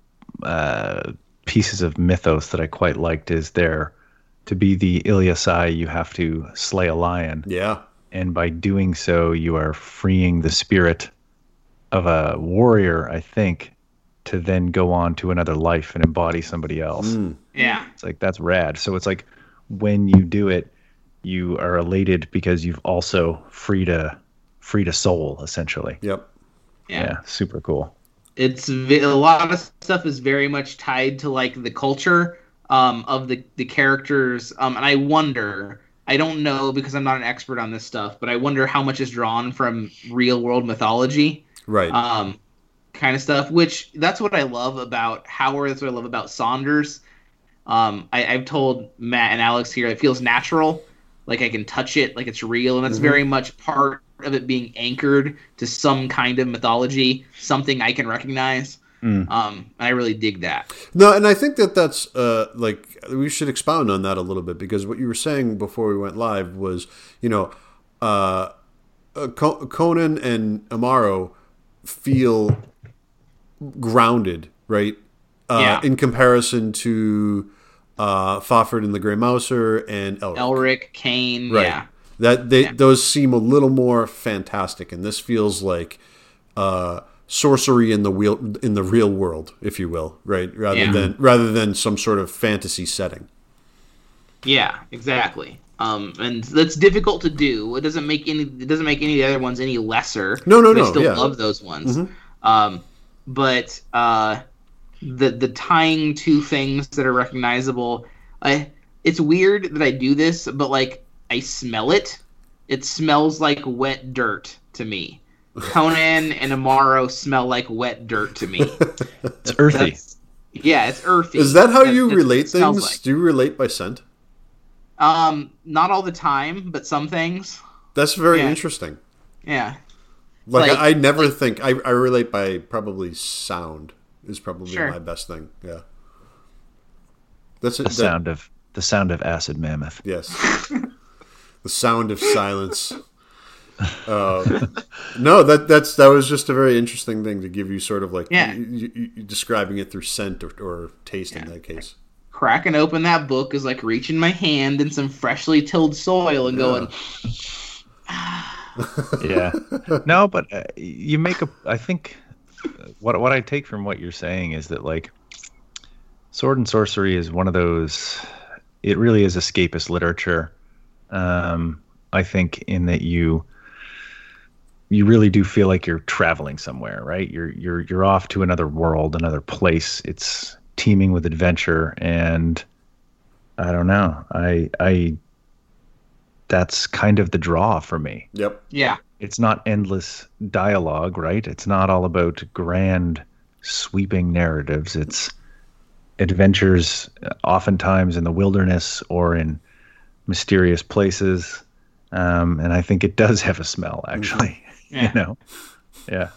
Speaker 4: uh, pieces of mythos that I quite liked is there to be the Ilyassai, you have to slay a lion.
Speaker 2: Yeah.
Speaker 4: And by doing so, you are freeing the spirit of a warrior, I think, to then go on to another life and embody somebody else.
Speaker 2: Mm.
Speaker 3: Yeah.
Speaker 4: It's like that's rad. So it's like when you do it, you are elated because you've also freed a freed a soul essentially.
Speaker 2: Yep.
Speaker 3: Yeah.
Speaker 4: yeah super cool.
Speaker 3: It's a lot of stuff is very much tied to like the culture um, of the the characters, um, and I wonder. I don't know because I'm not an expert on this stuff, but I wonder how much is drawn from real world mythology.
Speaker 2: Right.
Speaker 3: Um, kind of stuff. Which that's what I love about Howard. That's what I love about Saunders. Um, I, have told Matt and Alex here it feels natural, like I can touch it, like it's real, and that's mm-hmm. very much part of it being anchored to some kind of mythology, something I can recognize.
Speaker 4: Mm.
Speaker 3: Um, I really dig that.
Speaker 2: No, and I think that that's uh, like we should expound on that a little bit because what you were saying before we went live was, you know, uh, uh Conan and Imaro feel grounded, right? Uh,
Speaker 3: yeah.
Speaker 2: In comparison to uh, and the Grey Mouser and Elric.
Speaker 3: Elric, Kane,
Speaker 2: right.
Speaker 3: yeah.
Speaker 2: That they yeah. those seem a little more fantastic, and this feels like uh, sorcery in the real in the real world, if you will, right? Rather yeah. than rather than some sort of fantasy setting.
Speaker 3: Yeah, exactly. Um, and that's difficult to do. It doesn't make any. It doesn't make any of the other ones any lesser.
Speaker 2: No, no, no.
Speaker 3: I still yeah. love those ones. Mm-hmm. Um, but uh, the the tying two things that are recognizable. I it's weird that I do this, but like I smell it. It smells like wet dirt to me. Conan and Imaro smell like wet dirt to me.
Speaker 4: it's earthy. That's,
Speaker 3: yeah, it's earthy.
Speaker 2: Is that how you relate things? Like. Do you relate by scent?
Speaker 3: Um, not all the time, but some things.
Speaker 2: That's very yeah. interesting.
Speaker 3: Yeah.
Speaker 2: Like, like I, I, never like, think I, I relate by probably sound is probably sure. my best thing. Yeah.
Speaker 4: That's the that, sound of the sound of acid mammoth.
Speaker 2: Yes. the sound of silence. Uh, no, that that's that was just a very interesting thing to give you sort of like
Speaker 3: yeah.
Speaker 2: you, you, you describing it through scent or, or taste yeah. in that case.
Speaker 3: Cracking open that book is like reaching my hand in some freshly tilled soil and yeah. going.
Speaker 4: Yeah, no, but uh, you make a. I think what what I take from what you're saying is that like sword and sorcery is one of those. It really is escapist literature. Um, I think in that you you really do feel like you're traveling somewhere, right? You're you're you're off to another world, another place. It's teeming with adventure and I don't know. I I that's kind of the draw for me.
Speaker 2: Yep.
Speaker 3: Yeah.
Speaker 4: It's not endless dialogue, right? It's not all about grand sweeping narratives. It's adventures oftentimes in the wilderness or in mysterious places. Um, and I think it does have a smell actually. Mm-hmm. Yeah. You know, yeah.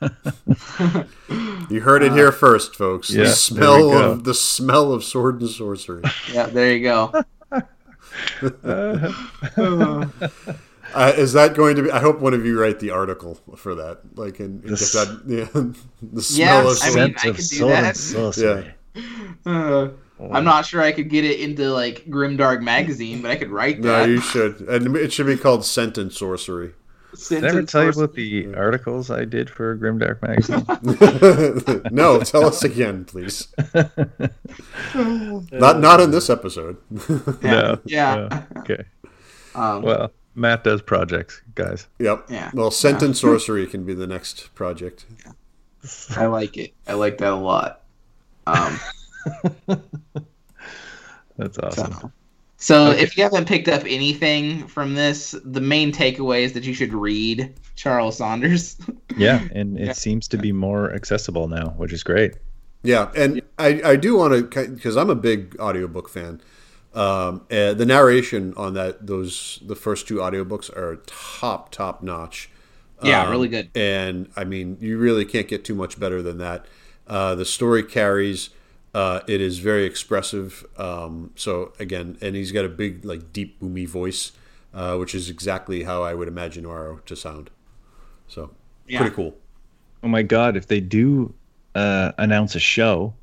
Speaker 2: you heard it here first, folks. Yeah, the smell of the smell of sword and sorcery.
Speaker 3: Yeah, there you go.
Speaker 2: Uh, is that going to be? I hope one of you write the article for that. Like, and, and get that. Yeah, the
Speaker 3: smell yeah, of I mean, I could do that. Yeah. Uh, I'm not sure I could get it into like Grimdark magazine, but I could write that.
Speaker 2: No, you should, and it should be called Sentence Sorcery.
Speaker 4: Did I ever tell you about the articles I did for Grimdark magazine?
Speaker 2: no, tell us again, please. not not in this episode.
Speaker 4: no.
Speaker 3: Yeah.
Speaker 4: Okay. Um, well, Matt does projects, guys.
Speaker 2: Yep. Yeah. Well, sentence sorcery can be the next project. Yeah.
Speaker 3: I like it. I like that a lot. Um,
Speaker 4: That's awesome.
Speaker 3: So, so okay. if you haven't picked up anything from this, the main takeaway is that you should read Charles Saunders.
Speaker 4: yeah, and it yeah. seems to be more accessible now, which is great.
Speaker 2: Yeah, and I, I do want to because I'm a big audiobook fan. Um, the narration on that those the first two audiobooks are top top notch.
Speaker 3: Yeah, um, really good.
Speaker 2: And I mean, you really can't get too much better than that. Uh, the story carries uh, it is very expressive. Um, so again, and he's got a big, like, deep, boomy voice, uh, which is exactly how I would imagine Aro to sound. So yeah. pretty cool.
Speaker 4: Oh my god! If they do uh, announce a show,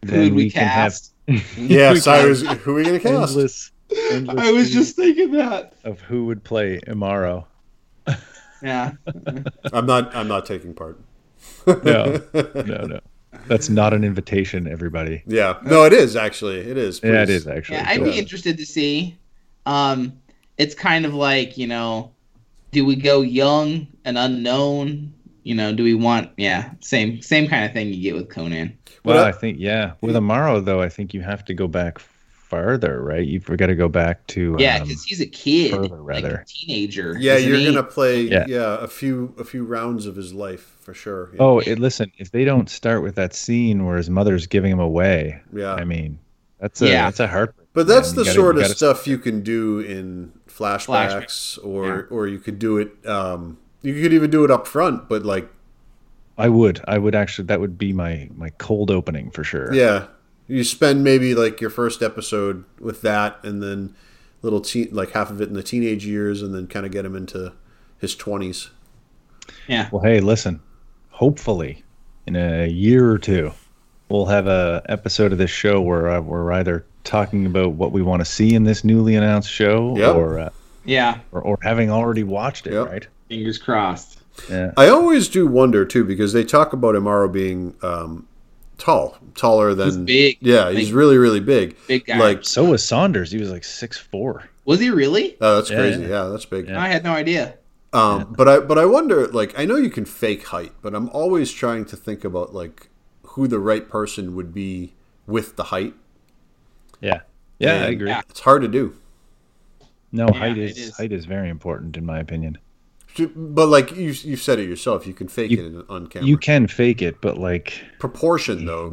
Speaker 4: then we, we can have.
Speaker 2: yes, I was. Who are we going to cast?
Speaker 3: Endless, endless I was just thinking that
Speaker 4: of who would play Imaro.
Speaker 3: yeah.
Speaker 2: I'm not. I'm not taking part.
Speaker 4: no, no, no. That's not an invitation, everybody.
Speaker 2: Yeah, no, it is actually. It is.
Speaker 4: Please. Yeah, it is actually.
Speaker 3: Yeah, I'd be interested to see. Um, it's kind of like you know, do we go young and unknown? You know, do we want? Yeah, same same kind of thing you get with Conan.
Speaker 4: Well, I think yeah. With Imaro though, I think you have to go back farther, right? You've got to go back to
Speaker 3: yeah, because um, he's a kid, further, rather like a teenager.
Speaker 2: Yeah, you're gonna play yeah. yeah. a few a few rounds of his life for sure.
Speaker 4: Yeah. Oh, it, listen, if they don't start with that scene where his mother's giving him away,
Speaker 2: yeah,
Speaker 4: I mean, that's a yeah. that's a heart.
Speaker 2: But that's the gotta, sort of stuff you can do in flashbacks, or yeah. or you could do it. Um, you could even do it up front, but like.
Speaker 4: I would. I would actually. That would be my my cold opening for sure.
Speaker 2: Yeah, you spend maybe like your first episode with that, and then little teen, like half of it in the teenage years, and then kind of get him into his twenties.
Speaker 3: Yeah.
Speaker 4: Well, hey, listen. Hopefully, in a year or two, we'll have a episode of this show where uh, we're either talking about what we want to see in this newly announced show,
Speaker 2: yep.
Speaker 4: or uh,
Speaker 3: yeah,
Speaker 4: or, or having already watched it. Yep. Right.
Speaker 3: Fingers crossed.
Speaker 4: Yeah.
Speaker 2: I always do wonder too because they talk about Imaro being um, tall, taller than
Speaker 3: he's big.
Speaker 2: Yeah, he's really really big.
Speaker 3: Big guy.
Speaker 2: Like
Speaker 4: so was Saunders. He was like six four.
Speaker 3: Was he really?
Speaker 2: Oh, that's yeah, crazy. Yeah. yeah. that's big.
Speaker 3: Yeah. I had no idea.
Speaker 2: Um, but I but I wonder like I know you can fake height, but I'm always trying to think about like who the right person would be with the height.
Speaker 4: Yeah. Yeah, and I agree.
Speaker 2: It's hard to do.
Speaker 4: No, height is, is, height is very important in my opinion.
Speaker 2: But like you, you said it yourself, you can fake you, it on camera.
Speaker 4: You can fake it, but like
Speaker 2: proportion though,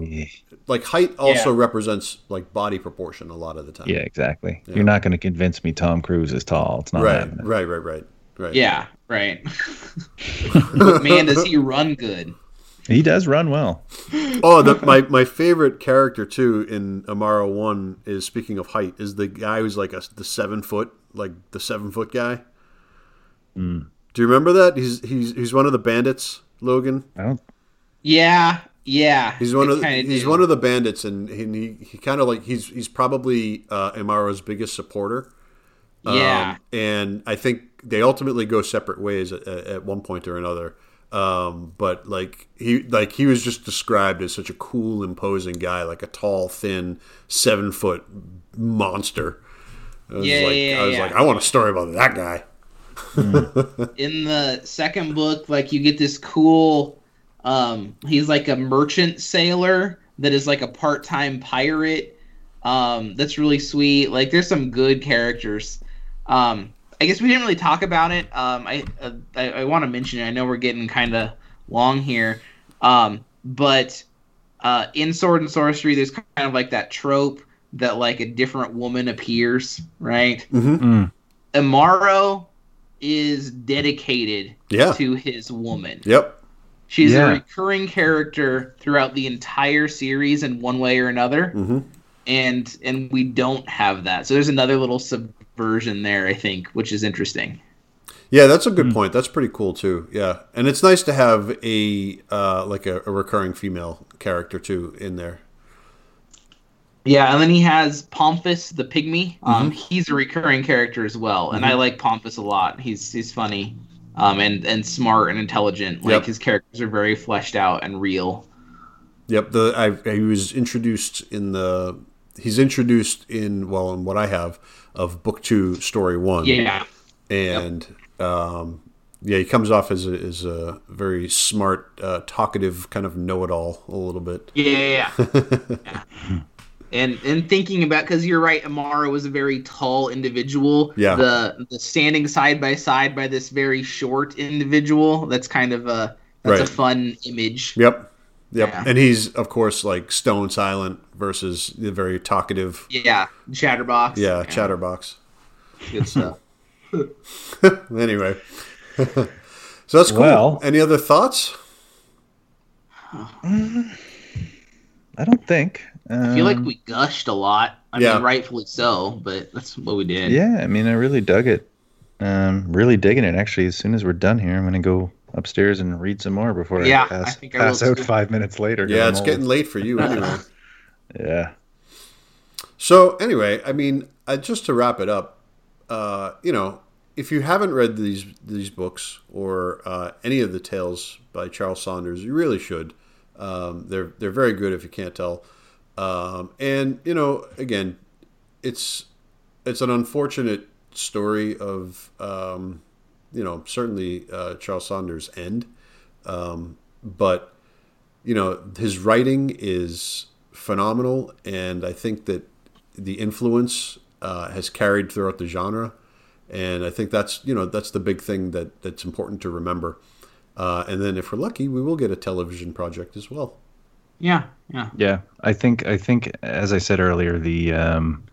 Speaker 2: like height also yeah. represents like body proportion a lot of the time.
Speaker 4: Yeah, exactly. Yeah. You're not going to convince me Tom Cruise is tall. It's not
Speaker 2: right,
Speaker 4: happening.
Speaker 2: right, right, right, right.
Speaker 3: Yeah, right. but man, does he run good?
Speaker 4: He does run well.
Speaker 2: Oh, the, my my favorite character too in Imaro One is speaking of height is the guy who's like a, the seven foot like the seven foot guy.
Speaker 4: Mm.
Speaker 2: Do you remember that? He's he's he's one of the bandits, Logan.
Speaker 4: I don't.
Speaker 3: Yeah, yeah.
Speaker 2: He's one of the, he's do. one of the bandits, and he he kind of like he's he's probably uh, Imaro's biggest supporter.
Speaker 3: Yeah,
Speaker 2: um, and I think they ultimately go separate ways at, at one point or another. Um, but like he like he was just described as such a cool, imposing guy, like a tall, thin, seven foot monster. I was
Speaker 3: yeah,
Speaker 2: like,
Speaker 3: yeah,
Speaker 2: I was
Speaker 3: yeah.
Speaker 2: like, I want a story about that guy.
Speaker 3: In the second book, like you get this cool. Um, he's like a merchant sailor that is like a part-time pirate. Um, that's really sweet. Like, there's some good characters. Um, I guess we didn't really talk about it. Um, I uh, I, I want to mention it. I know we're getting kind of long here, um, but uh, in Sword and Sorcery, there's kind of like that trope that like a different woman appears, right?
Speaker 2: Mm-hmm. Mm.
Speaker 3: Imaro is dedicated
Speaker 2: yeah.
Speaker 3: to his woman.
Speaker 2: Yep.
Speaker 3: She's yeah. a recurring character throughout the entire series in one way or another.
Speaker 2: Mm-hmm.
Speaker 3: And and we don't have that. So there's another little subversion there, I think, which is interesting.
Speaker 2: Yeah, that's a good mm. point. That's pretty cool too. Yeah, and it's nice to have a uh, like a, a recurring female character too in there.
Speaker 3: Yeah, and then he has Pomphis the pygmy. Um, mm-hmm. He's a recurring character as well, and mm-hmm. I like Pomphis a lot. He's he's funny, um, and and smart and intelligent. Like yep. his characters are very fleshed out and real.
Speaker 2: Yep, the I, he was introduced in the he's introduced in well in what I have of book two story one.
Speaker 3: Yeah,
Speaker 2: and yep. um, yeah, he comes off as a, as a very smart, uh, talkative kind of know it all a little bit.
Speaker 3: Yeah, yeah. yeah. and and thinking about because you're right, Imaro was a very tall individual.
Speaker 2: Yeah.
Speaker 3: The the standing side by side by this very short individual. That's kind of a that's right. a fun image.
Speaker 2: Yep. Yep. Yeah. And he's of course like stone silent versus the very talkative.
Speaker 3: Yeah. Chatterbox.
Speaker 2: Yeah, yeah. chatterbox.
Speaker 3: Good stuff.
Speaker 2: anyway. so that's cool. Well, Any other thoughts?
Speaker 4: I don't think.
Speaker 3: I feel like um, we gushed a lot. I yeah. mean, rightfully so, but that's what we did.
Speaker 4: Yeah, I mean, I really dug it. Um, really digging it. Actually, as soon as we're done here, I'm gonna go upstairs and read some more before
Speaker 3: yeah,
Speaker 4: I pass,
Speaker 3: I
Speaker 4: pass
Speaker 3: I
Speaker 4: out five minutes later.
Speaker 2: Yeah, it's getting late for you anyway.
Speaker 4: yeah.
Speaker 2: So anyway, I mean, uh, just to wrap it up, uh, you know, if you haven't read these these books or uh, any of the tales by Charles Saunders, you really should. Um, they're they're very good if you can't tell. Um, and you know, again, it's it's an unfortunate story of um, you know certainly uh, Charles Saunders' end, um, but you know his writing is phenomenal, and I think that the influence uh, has carried throughout the genre, and I think that's you know that's the big thing that that's important to remember. Uh, and then if we're lucky, we will get a television project as well.
Speaker 3: Yeah, yeah,
Speaker 4: yeah. I think I think as I said earlier, the um,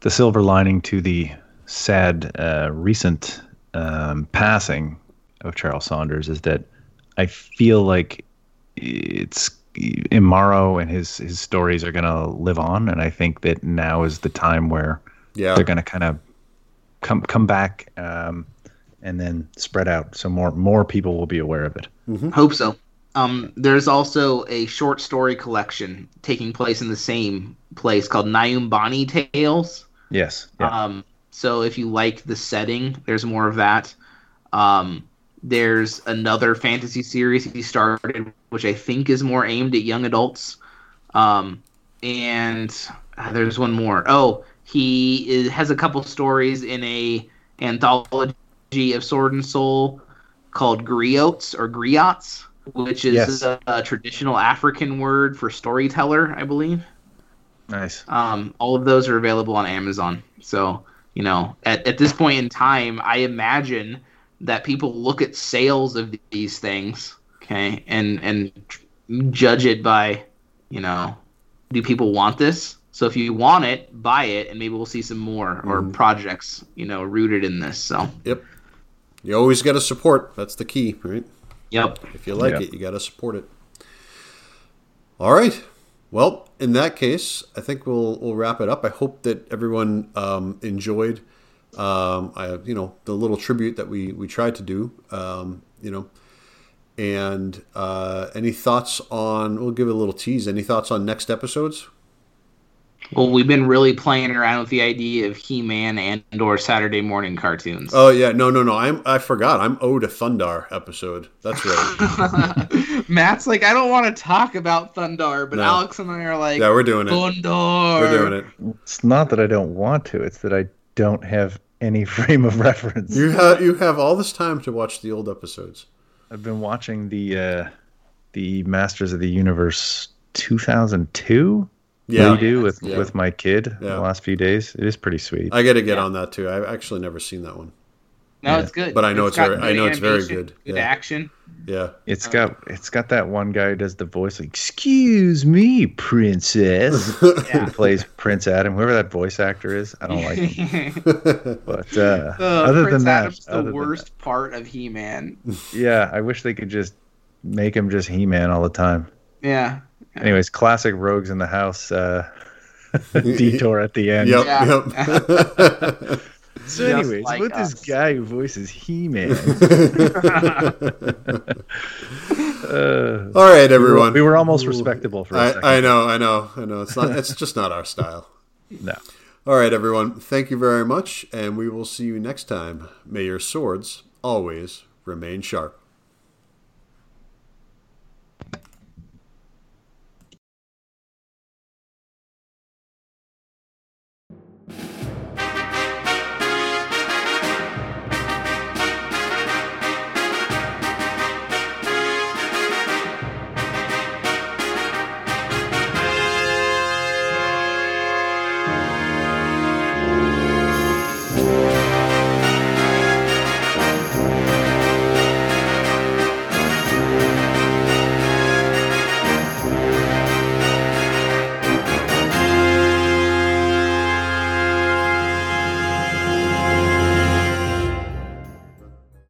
Speaker 4: the silver lining to the sad uh, recent um, passing of Charles Saunders is that I feel like it's Imaro and his his stories are going to live on, and I think that now is the time where
Speaker 2: yeah.
Speaker 4: they're going to kind of come come back um, and then spread out, so more more people will be aware of it.
Speaker 3: Mm-hmm. Hope so. Um, there's also a short story collection taking place in the same place called Nyumbani Tales.
Speaker 4: Yes.
Speaker 3: Yeah. Um, so if you like the setting, there's more of that. Um, There's another fantasy series he started, which I think is more aimed at young adults. Um, and uh, there's one more. Oh, he is, has a couple stories in a anthology of Sword and Soul called griots or griots, which is yes. a, a, traditional African word for storyteller, I believe.
Speaker 4: Nice.
Speaker 3: Um, all of those are available on Amazon. So, you know, at, at this point in time, I imagine that people look at sales of these things, okay, and and judge it by, you know, do people want this? So if you want it, buy it, and maybe we'll see some more or mm. projects, you know, rooted in this. So.
Speaker 2: Yep. You always got to support. That's the key, right?
Speaker 3: Yep.
Speaker 2: If you like yep. it, you got to support it. All right. Well, in that case, I think we'll we'll wrap it up. I hope that everyone um, enjoyed, um, I, you know, the little tribute that we we tried to do. Um, you know, and uh, any thoughts on? We'll give it a little tease. Any thoughts on next episodes?
Speaker 3: Well, we've been really playing around with the idea of He-Man and or Saturday morning cartoons.
Speaker 2: Oh yeah, no, no, no. I'm I forgot. I'm owed a Thundarr episode. That's right.
Speaker 3: Matt's like, I don't want to talk about Thundarr, but no. Alex and I are like,
Speaker 2: yeah, we're doing it.
Speaker 3: Thundarr.
Speaker 2: We're doing it.
Speaker 4: It's not that I don't want to. It's that I don't have any frame of reference.
Speaker 2: You have you have all this time to watch the old episodes.
Speaker 4: I've been watching the uh, the Masters of the Universe 2002 yeah. redo with yeah. with my kid yeah. the last few days. It is pretty sweet.
Speaker 2: I got to get yeah. on that too. I've actually never seen that one.
Speaker 3: No, it's good.
Speaker 2: But I know it's, it's very. I know it's very good.
Speaker 3: Good action.
Speaker 2: Yeah.
Speaker 4: It's got it's got that one guy who does the voice like, "Excuse me, princess." yeah. Who plays Prince Adam, whoever that voice actor is. I don't like him. but uh, uh, other Prince than that,
Speaker 3: the worst that. part of He-Man.
Speaker 4: Yeah, I wish they could just make him just He-Man all the time.
Speaker 3: Yeah.
Speaker 4: Anyways, classic rogues in the house uh, detour at the end.
Speaker 2: Yep. Yeah.
Speaker 4: yep. so, anyways, like what this guy who voices He-Man?
Speaker 2: uh, All right, everyone.
Speaker 4: We were, we were almost respectable for a
Speaker 2: I,
Speaker 4: second.
Speaker 2: I know, I know, I know. It's not. It's just not our style.
Speaker 4: No.
Speaker 2: All right, everyone. Thank you very much, and we will see you next time. May your swords always remain sharp.